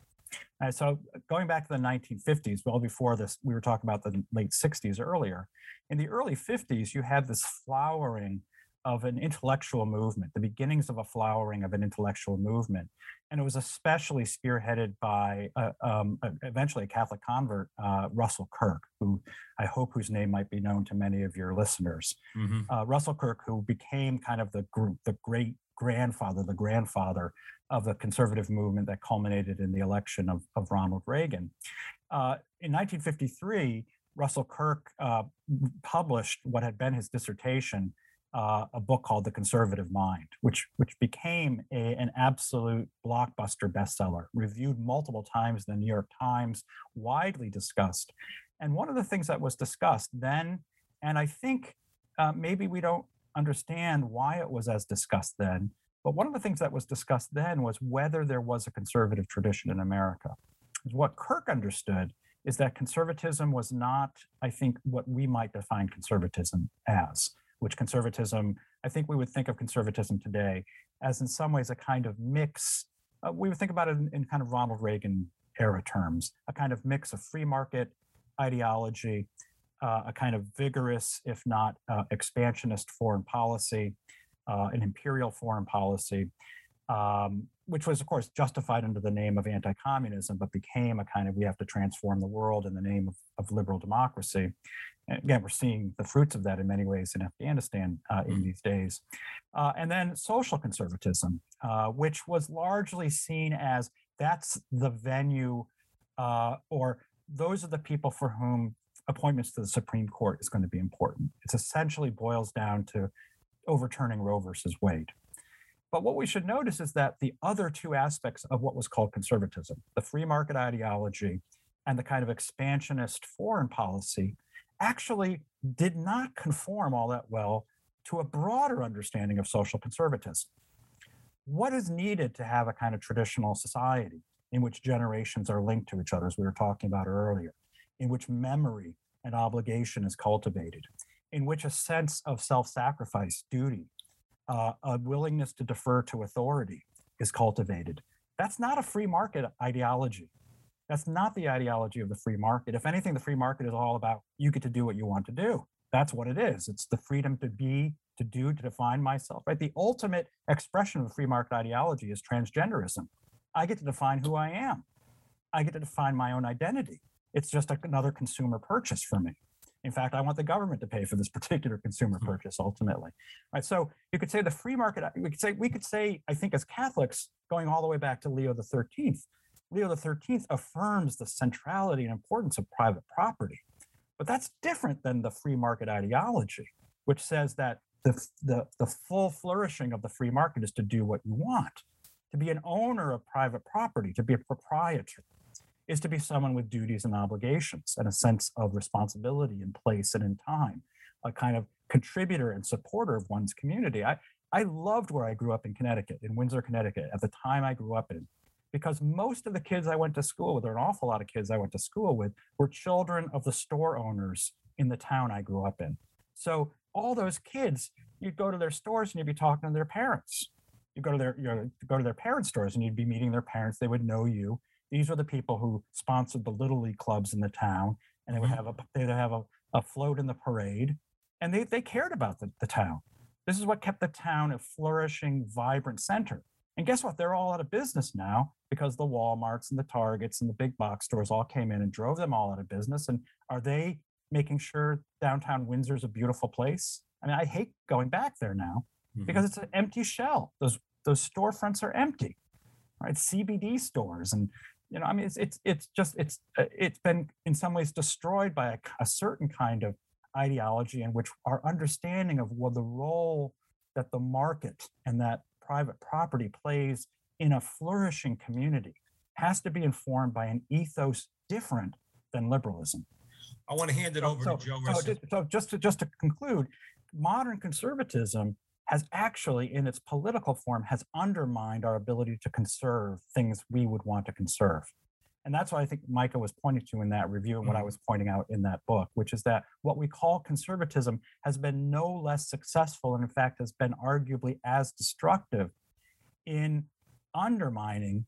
Uh, so going back to the 1950s, well before this, we were talking about the late 60s earlier. In the early 50s, you had this flowering of an intellectual movement, the beginnings of a flowering of an intellectual movement. And it was especially spearheaded by uh, um, eventually a Catholic convert, uh, Russell Kirk, who I hope whose name might be known to many of your listeners. Mm-hmm. Uh, Russell Kirk, who became kind of the group, the great grandfather, the grandfather of the conservative movement that culminated in the election of, of Ronald Reagan. Uh, in 1953, Russell Kirk uh, published what had been his dissertation uh, a book called The Conservative Mind, which which became a, an absolute blockbuster bestseller, reviewed multiple times in the New York Times, widely discussed. And one of the things that was discussed then, and I think uh, maybe we don't understand why it was as discussed then, but one of the things that was discussed then was whether there was a conservative tradition in America. What Kirk understood is that conservatism was not, I think, what we might define conservatism as which conservatism, I think we would think of conservatism today as in some ways a kind of mix. Uh, we would think about it in, in, kind of Ronald Reagan era terms, a kind of mix of free market ideology, uh, a kind of vigorous, if not uh, expansionist foreign policy, uh, an imperial foreign policy, um, which was, of course, justified under the name of anti communism, but became a kind of we have to transform the world in the name of, of liberal democracy. And again, we're seeing the fruits of that in many ways in Afghanistan uh, in mm. these days. Uh, and then social conservatism, uh, which was largely seen as that's the venue uh, or those are the people for whom appointments to the Supreme Court is going to be important. It essentially boils down to overturning Roe versus Wade. But what we should notice is that the other two aspects of what was called conservatism, the free market ideology and the kind of expansionist foreign policy, actually did not conform all that well to a broader understanding of social conservatism. What is needed to have a kind of traditional society in which generations are linked to each other, as we were talking about earlier, in which memory and obligation is cultivated, in which a sense of self sacrifice, duty, uh, a willingness to defer to authority is cultivated? That's not a free market ideology. That's not the ideology of the free market. If anything, the free market is all about you get to do what you want to do. That's what it is. It's the freedom to be, to do, to define myself, right? The ultimate expression of the free market ideology is transgenderism. I get to define who I am. I get to define my own identity. It's just another consumer purchase for me. In fact, I want the government to pay for this particular consumer hmm. purchase ultimately. Right. So you could say the free market, we could say, we could say, I think as Catholics, going all the way back to Leo the 13th, Leo XIII affirms the centrality and importance of private property. But that's different than the free market ideology, which says that the, the, the full flourishing of the free market is to do what you want. To be an owner of private property, to be a proprietor, is to be someone with duties and obligations and a sense of responsibility in place and in time, a kind of contributor and supporter of one's community. I, I loved where I grew up in Connecticut, in Windsor, Connecticut, at the time I grew up in because most of the kids I went to school with, or an awful lot of kids I went to school with, were children of the store owners in the town I grew up in. So all those kids, you'd go to their stores and you'd be talking to their parents. You go to their you know, go to their parents' stores and you'd be meeting their parents. They would know you. These were the people who sponsored the little league clubs in the town, and they would mm-hmm. have a they'd have a, a float in the parade, and they they cared about the, the town. This is what kept the town a flourishing, vibrant center. And guess what? They're all out of business now because the Walmarts and the Targets and the big box stores all came in and drove them all out of business. And are they making sure downtown Windsor is a beautiful place? I mean, I hate going back there now mm-hmm. because it's an empty shell. Those those storefronts are empty, right? CBD stores and you know, I mean, it's it's it's just it's uh, it's been in some ways destroyed by a, a certain kind of ideology in which our understanding of what the role that the market and that private property plays in a flourishing community has to be informed by an ethos different than liberalism. I want to hand it over so, to Joe. So, just, so just to just to conclude, modern conservatism has actually, in its political form, has undermined our ability to conserve things we would want to conserve. And that's what I think Micah was pointing to in that review and what I mm-hmm. was pointing out in that book, which is that what we call conservatism has been no less successful and, in fact, has been arguably as destructive in undermining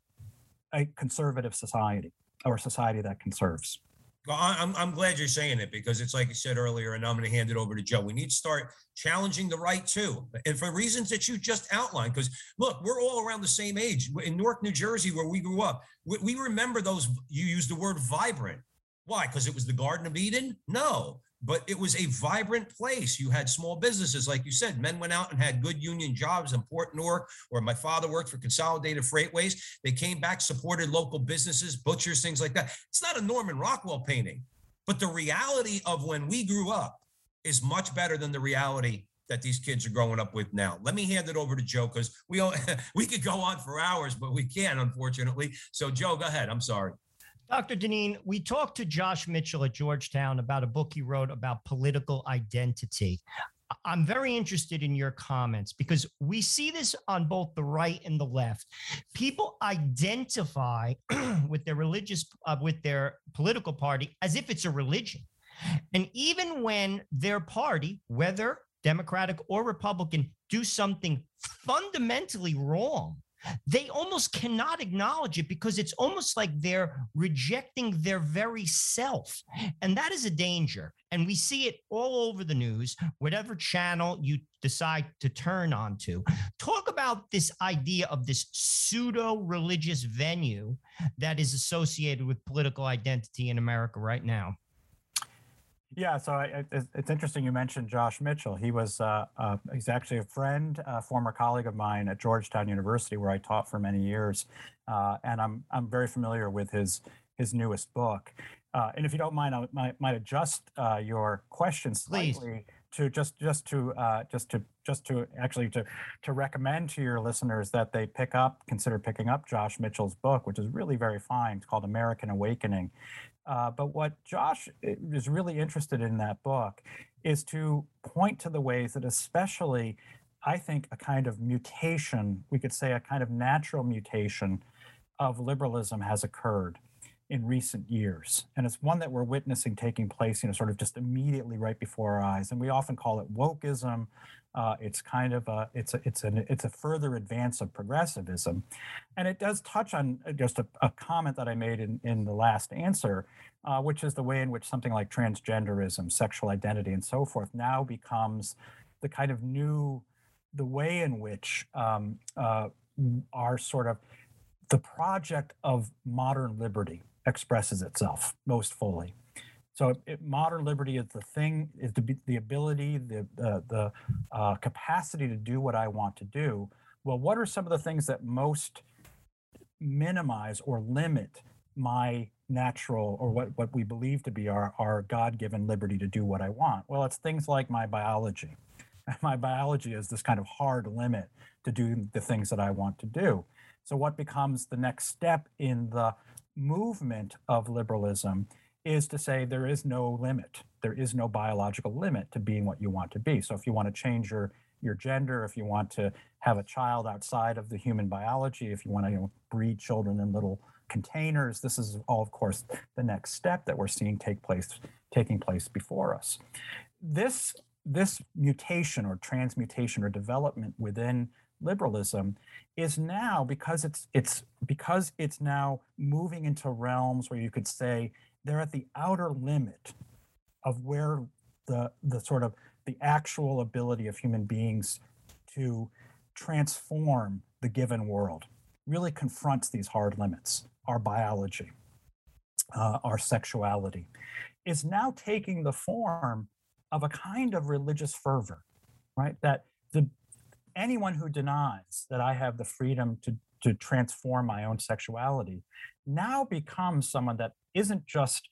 a conservative society or a society that conserves. Well, I'm, I'm glad you're saying it because it's like you said earlier, and I'm going to hand it over to Joe. We need to start challenging the right too, and for reasons that you just outlined. Because look, we're all around the same age in Newark, New Jersey, where we grew up. We, we remember those. You used the word vibrant. Why? Because it was the Garden of Eden? No, but it was a vibrant place. You had small businesses, like you said. Men went out and had good union jobs in Port Newark, where my father worked for Consolidated Freightways. They came back, supported local businesses, butchers, things like that. It's not a Norman Rockwell painting, but the reality of when we grew up is much better than the reality that these kids are growing up with now. Let me hand it over to Joe because we all, we could go on for hours, but we can't, unfortunately. So, Joe, go ahead. I'm sorry. Dr. Deneen, we talked to Josh Mitchell at Georgetown about a book he wrote about political identity. I'm very interested in your comments because we see this on both the right and the left. People identify with their religious, uh, with their political party as if it's a religion. And even when their party, whether Democratic or Republican, do something fundamentally wrong, they almost cannot acknowledge it because it's almost like they're rejecting their very self. And that is a danger. And we see it all over the news, whatever channel you decide to turn on to. Talk about this idea of this pseudo religious venue that is associated with political identity in America right now. Yeah, so I, it's, interesting you mentioned Josh Mitchell. He was uh, uh, he's actually a friend, a former colleague of mine at Georgetown University, where I taught for many years, uh, and I'm I'm very familiar with his his newest book. Uh, and if you don't mind, I might, might adjust uh, your question Please. slightly to just just to uh, just to just to actually to to recommend to your listeners that they pick up consider picking up Josh Mitchell's book, which is really very fine. It's called American Awakening. Uh, but what Josh is really interested in that book is to point to the ways that, especially, I think, a kind of mutation, we could say a kind of natural mutation of liberalism has occurred in recent years. And it's one that we're witnessing taking place, you know, sort of just immediately right before our eyes. And we often call it wokeism. Uh, it's kind of a it's a it's an it's a further advance of progressivism, and it does touch on uh, just a, a comment that I made in in the last answer, uh, which is the way in which something like transgenderism, sexual identity, and so forth now becomes the kind of new the way in which um, uh, our sort of the project of modern liberty expresses itself most fully. So it, modern liberty is the thing, is the, the ability, the, the, the uh, capacity to do what I want to do. Well, what are some of the things that most minimize or limit my natural or what, what we believe to be our, our God-given liberty to do what I want? Well, it's things like my biology. My biology is this kind of hard limit to do the things that I want to do. So what becomes the next step in the movement of liberalism is to say there is no limit. There is no biological limit to being what you want to be. So if you want to change your your gender, if you want to have a child outside of the human biology, if you want to you know, breed children in little containers, this is all, of course, the next step that we're seeing take place taking place before us. This this mutation or transmutation or development within liberalism is now because it's it's because it's now moving into realms where you could say they're at the outer limit of where the the sort of the actual ability of human beings to transform the given world really confronts these hard limits our biology uh, our sexuality is now taking the form of a kind of religious fervor right? That the anyone who denies that I have the freedom to, to transform my own sexuality now becomes someone that isn't just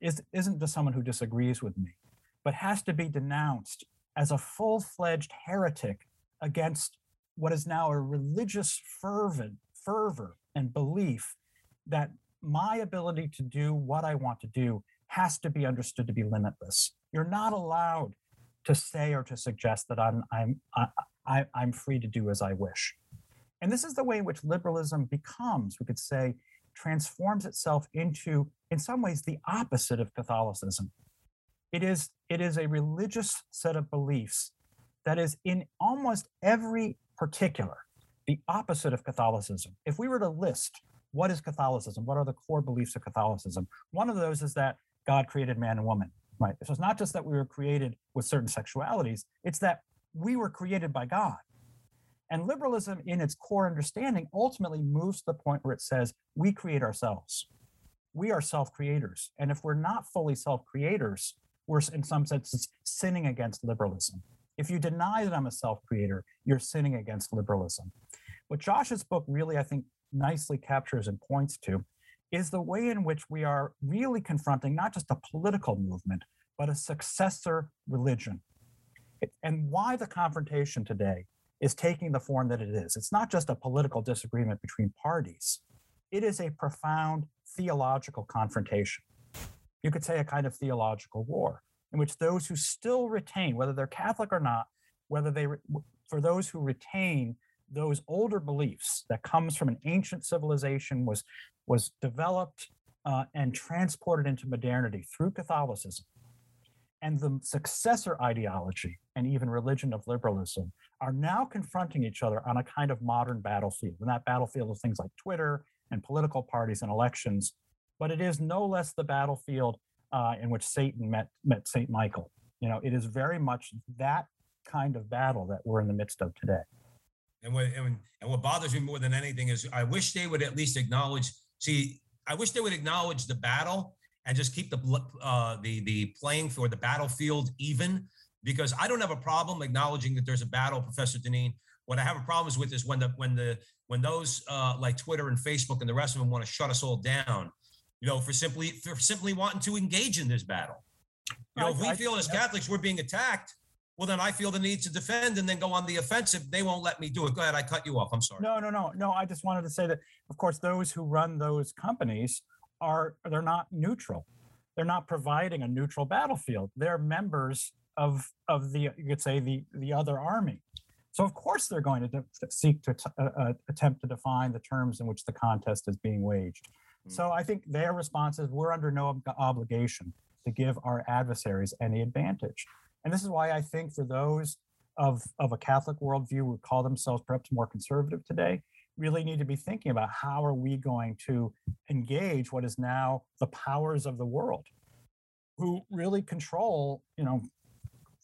is, isn't just someone who disagrees with me, but has to be denounced as a full-fledged heretic against what is now a religious fervent fervor and belief that my ability to do what I want to do has to be understood to be limitless. You're not allowed to say or to suggest that I'm I'm I, I, I'm free to do as I wish. And this is the way in which liberalism becomes, we could say, transforms itself into, in some ways, the opposite of Catholicism. It is, it is a religious set of beliefs that is in almost every particular the opposite of Catholicism. If we were to list what is Catholicism? What are the core beliefs of Catholicism? One of those is that God created man and woman, right? So it's not just that we were created with certain sexualities, it's that we were created by God. And liberalism, in its core understanding, ultimately moves to the point where it says we create ourselves. We are self creators. And if we're not fully self creators, we're in some senses sinning against liberalism. If you deny that I'm a self creator, you're sinning against liberalism. What Josh's book really, I think, nicely captures and points to is the way in which we are really confronting not just a political movement, but a successor religion. And why the confrontation today is taking the form that it is. It's not just a political disagreement between parties, it is a profound theological confrontation. You could say a kind of theological war in which those who still retain, whether they're Catholic or not, whether they, for those who retain those older beliefs that comes from an ancient civilization was was developed uh, and transported into modernity through Catholicism, and the successor ideology and even religion of liberalism are now confronting each other on a kind of modern battlefield. And that battlefield is things like Twitter and political parties and elections, but it is no less the battlefield uh, in which Satan met met Saint Michael. You know, it is very much that kind of battle that we're in the midst of today. And what and, and what bothers me more than anything is I wish they would at least acknowledge. See, I wish they would acknowledge the battle and just keep the uh, the the playing for the battlefield even. Because I don't have a problem acknowledging that there's a battle, Professor Deneen. What I have a problem with is when the when the when those uh, like Twitter and Facebook and the rest of them want to shut us all down, you know, for simply for simply wanting to engage in this battle. You know, if we feel as Catholics we're being attacked, well, then I feel the need to defend and then go on the offensive. They won't let me do it. Go ahead. I cut you off. I'm sorry. No, no, no, no. I just wanted to say that, of course, those who run those companies are they're not neutral. They're not providing a neutral battlefield. They're members of of the you could say the the other army. So of course they're going to de- seek to t- uh, uh, attempt to define the terms in which the contest is being waged. Mm. So I think their response is we're under no ob- obligation to give our adversaries any advantage. And this is why I think for those of, of a Catholic worldview who call themselves perhaps more conservative today, really need to be thinking about how are we going to engage what is now the powers of the world who really control, you know,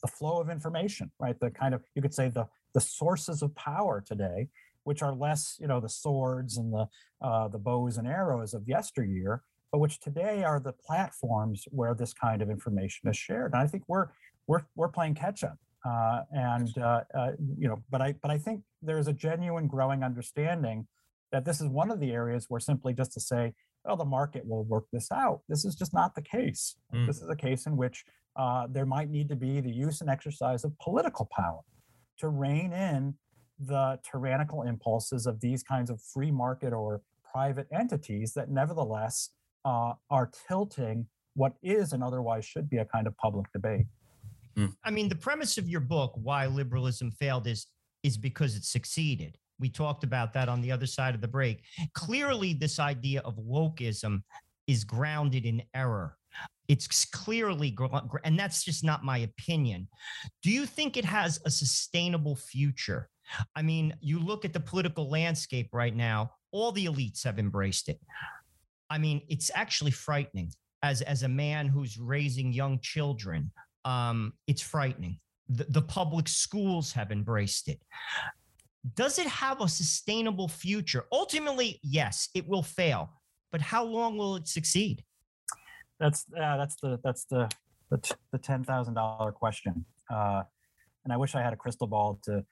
the flow of information, right? The kind of, you could say the, the sources of power today, which are less, you know, the swords and the, uh, the bows and arrows of yesteryear, but which today are the platforms where this kind of information is shared. And I think we're we're we're playing catch up. Uh, and uh, uh, you know, but I but I think there's a genuine growing understanding that this is one of the areas where simply just to say, well, the market will work this out. This is just not the case. Mm. This is a case in which uh, there might need to be the use and exercise of political power to rein in the tyrannical impulses of these kinds of free market or private entities that nevertheless uh, are tilting what is and otherwise should be a kind of public debate. Mm. I mean, the premise of your book, Why Liberalism Failed, is is because it succeeded. We talked about that on the other side of the break. Clearly, this idea of wokeism is grounded in error. It's clearly, and that's just not my opinion. Do you think it has a sustainable future? I mean, you look at the political landscape right now, all the elites have embraced it. I mean, it's actually frightening as, as a man who's raising young children um, it's frightening. The, the public schools have embraced it. Does it have a sustainable future? Ultimately, yes, it will fail. But how long will it succeed? That's uh, that's the that's the the, t- the ten thousand dollar question. Uh, and I wish I had a crystal ball to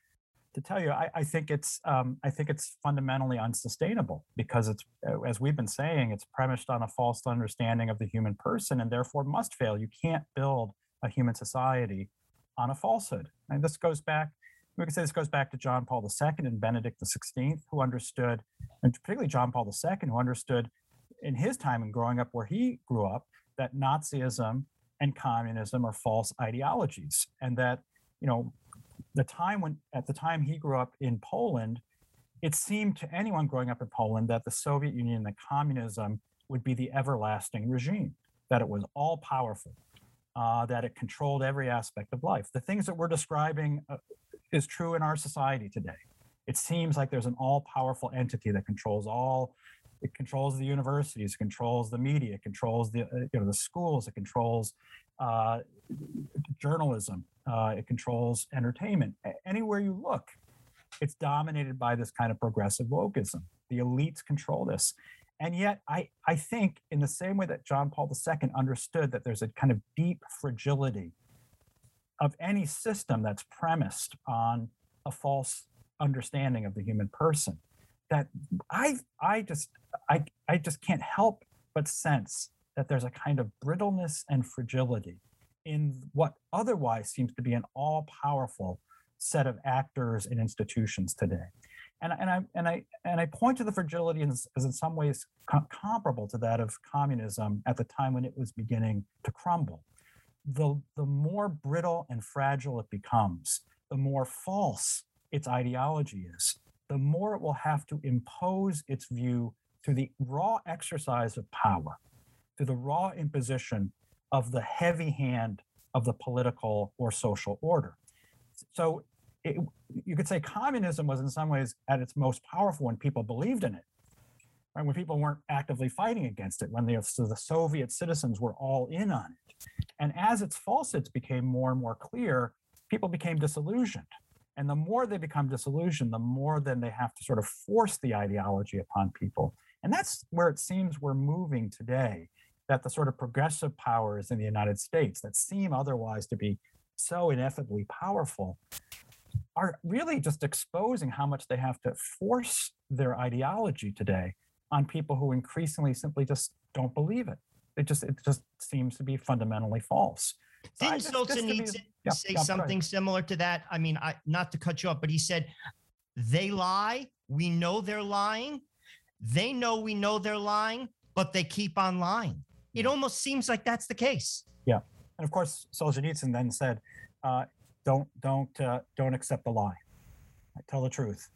to tell you. I, I think it's um, I think it's fundamentally unsustainable because it's as we've been saying, it's premised on a false understanding of the human person and therefore must fail. You can't build a human society on a falsehood. And this goes back, we can say this goes back to John Paul II and Benedict XVI, who understood, and particularly John Paul II, who understood in his time and growing up where he grew up, that Nazism and communism are false ideologies. And that, you know, the time when at the time he grew up in Poland, it seemed to anyone growing up in Poland that the Soviet Union, that communism would be the everlasting regime, that it was all powerful, uh, that it controlled every aspect of life. The things that we're describing uh, is true in our society today. It seems like there's an all powerful entity that controls all It controls the universities, it controls the media, it controls the uh, you know the schools, it controls uh, journalism, uh, it controls entertainment. Anywhere you look, it's dominated by this kind of progressive wokeism. The elites control this. And yet, I, I think, in the same way that John Paul II understood that there's a kind of deep fragility of any system that's premised on a false understanding of the human person, that I, I just, I, I just can't help but sense that there's a kind of brittleness and fragility in what otherwise seems to be an all-powerful set of actors and institutions today. And, and I and I and I point to the fragility as, as in some ways com- comparable to that of communism at the time when it was beginning to crumble. The the more brittle and fragile it becomes, the more false its ideology is, the more it will have to impose its view through the raw exercise of power, through the raw imposition of the heavy hand of the political or social order. So it, you could say communism was in some ways at its most powerful when people believed in it, right? When people weren't actively fighting against it, when the, so the Soviet citizens were all in on it. And as its falsehoods became more and more clear, people became disillusioned. And the more they become disillusioned, the more then they have to sort of force the ideology upon people. And that's where it seems we're moving today, that the sort of progressive powers in the United States that seem otherwise to be so ineffably powerful are really just exposing how much they have to force their ideology today on people who increasingly simply just don't believe it. It just it just seems to be fundamentally false. So Didn't Solzhenitsyn yeah, say yeah, something similar to that? I mean, I not to cut you off, but he said, "They lie. We know they're lying. They know we know they're lying, but they keep on lying." It almost seems like that's the case. Yeah, and of course, Solzhenitsyn then said, uh, don't don't uh, don't accept the lie. Tell the truth.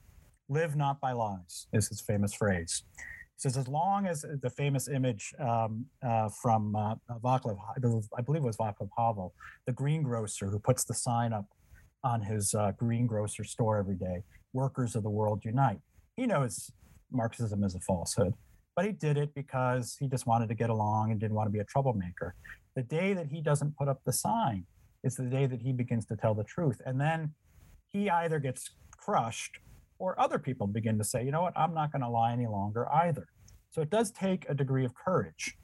Live not by lies is his famous phrase. He says, as long as the famous image um, uh, from uh, Vaclav, I believe it was Vaclav Havel, the greengrocer who puts the sign up on his uh, greengrocer store every day, workers of the world unite. He knows Marxism is a falsehood, but he did it because he just wanted to get along and didn't want to be a troublemaker. The day that he doesn't put up the sign, is the day that he begins to tell the truth. And then he either gets crushed or other people begin to say, you know what, I'm not going to lie any longer either. So it does take a degree of courage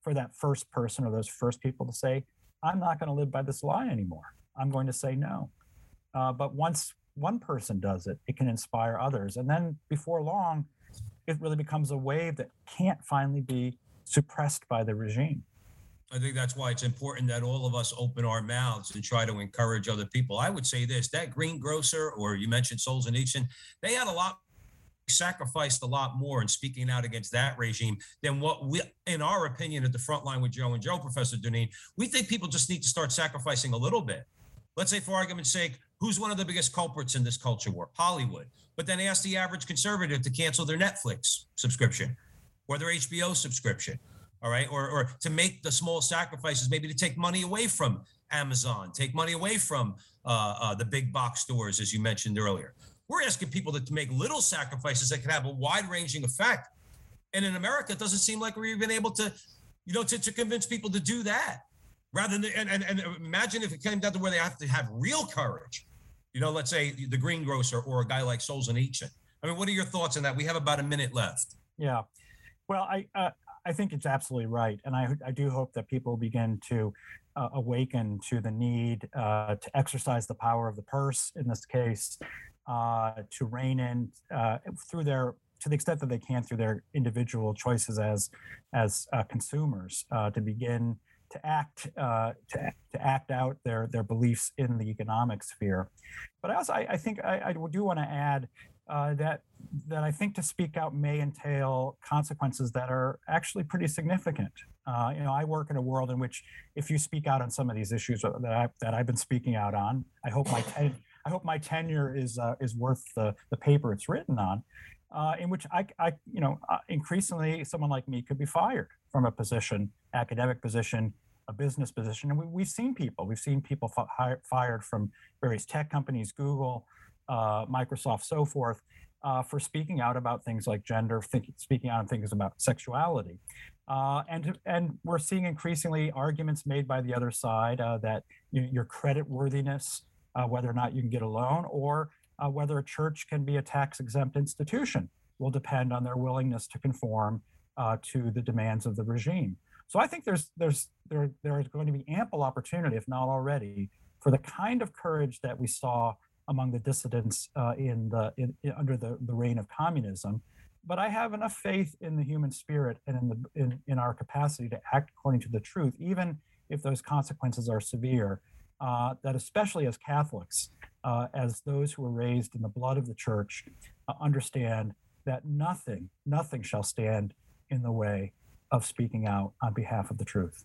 for that first person or those first people to say, I'm not going to live by this lie anymore. I'm going to say no. Uh, but once one person does it, it can inspire others. And then before long, it really becomes a wave that can't finally be suppressed by the regime. I think that's why it's important that all of us open our mouths and try to encourage other people. I would say this that greengrocer, or you mentioned Solzhenitsyn, they had a lot sacrificed a lot more in speaking out against that regime than what we, in our opinion, at the front line with Joe and Joe, Professor Deneen, we think people just need to start sacrificing a little bit. Let's say, for argument's sake, who's one of the biggest culprits in this culture war? Hollywood. But then ask the average conservative to cancel their Netflix subscription or their HBO subscription all right? Or or to make the small sacrifices maybe to take money away from amazon take money away from uh, uh, the big box stores as you mentioned earlier. We're asking people to, to make little sacrifices that can have a wide ranging effect. And in america it doesn't seem like we're even able to you know to, to convince people to do that. Rather than and, and, and imagine if it came down to where they have to have real courage. You know let's say the greengrocer or a guy like Solzhenitsyn. i mean what are your thoughts on that? We have about a minute left. Yeah. Well, I uh, I think it's absolutely right, and I I do hope that people begin to uh, awaken to the need uh, to exercise the power of the purse in this case, uh, to rein in uh, through their to the extent that they can through their individual choices as as uh, consumers uh, to begin to act to, to act out their their beliefs in the economic sphere. But I also I, I think I, I do want to add uh, that that I think to speak out may entail consequences that are actually pretty significant. Uh, you know, I work in a world in which if you speak out on some of these issues that I that I've been speaking out on, I hope my ten, I hope my tenure is uh, is worth the the paper it's written on. Uh, in which I, I, you know, uh, increasingly someone like me could be fired from a position, academic position, a business position, and we, have seen people, we've seen people fi- fired from various tech companies, Google, uh, Microsoft, so forth. uh, for speaking out about things like gender, speaking out on things about sexuality. Uh, and, and we're seeing increasingly arguments made by the other side uh, that you, your credit worthiness, uh, whether or not you can get a loan, or whether a church can be a tax exempt institution, will depend on their willingness to conform to the demands of the regime. So I think there's there's there there is going to be ample opportunity, if not already, for the kind of courage that we saw among the dissidents uh, in the in, under the, the reign of communism. But I have enough faith in the human spirit and in the in, in our capacity to act according to the truth, even if those consequences are severe. Uh, that especially as Catholics, uh, as those who were raised in the blood of the church, uh, understand that nothing, nothing shall stand in the way of speaking out on behalf of the truth.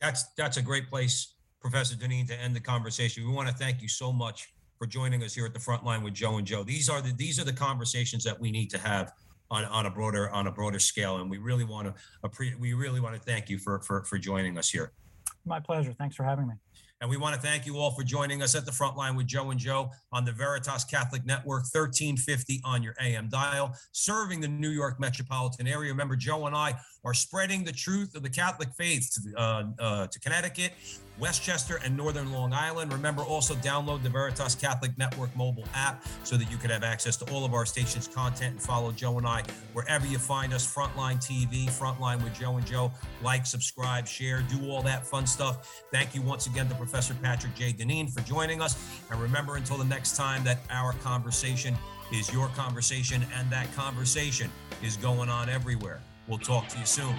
That's that's a great place, Professor Deneen, to end the conversation. We want to thank you so much for joining us here at the front line with Joe and Joe. These are the these are the conversations that we need to have on, on a broader on a broader scale, and we really want to we really want to thank you for for for joining us here. My pleasure. Thanks for having me. And we want to thank you all for joining us at the front line with Joe and Joe on the Veritas Catholic Network, 1350 on your AM dial, serving the New York metropolitan area. Remember, Joe and I are spreading the truth of the Catholic faith to, uh, uh, to Connecticut, Westchester, and Northern Long Island. Remember, also download the Veritas Catholic Network mobile app so that you can have access to all of our station's content and follow Joe and I wherever you find us. Frontline TV, Frontline with Joe and Joe. Like, subscribe, share, do all that fun stuff. Thank you once again to Professor Patrick J. Deneen for joining us. And remember, until the next time, that our conversation is your conversation, and that conversation is going on everywhere. We'll talk to you soon.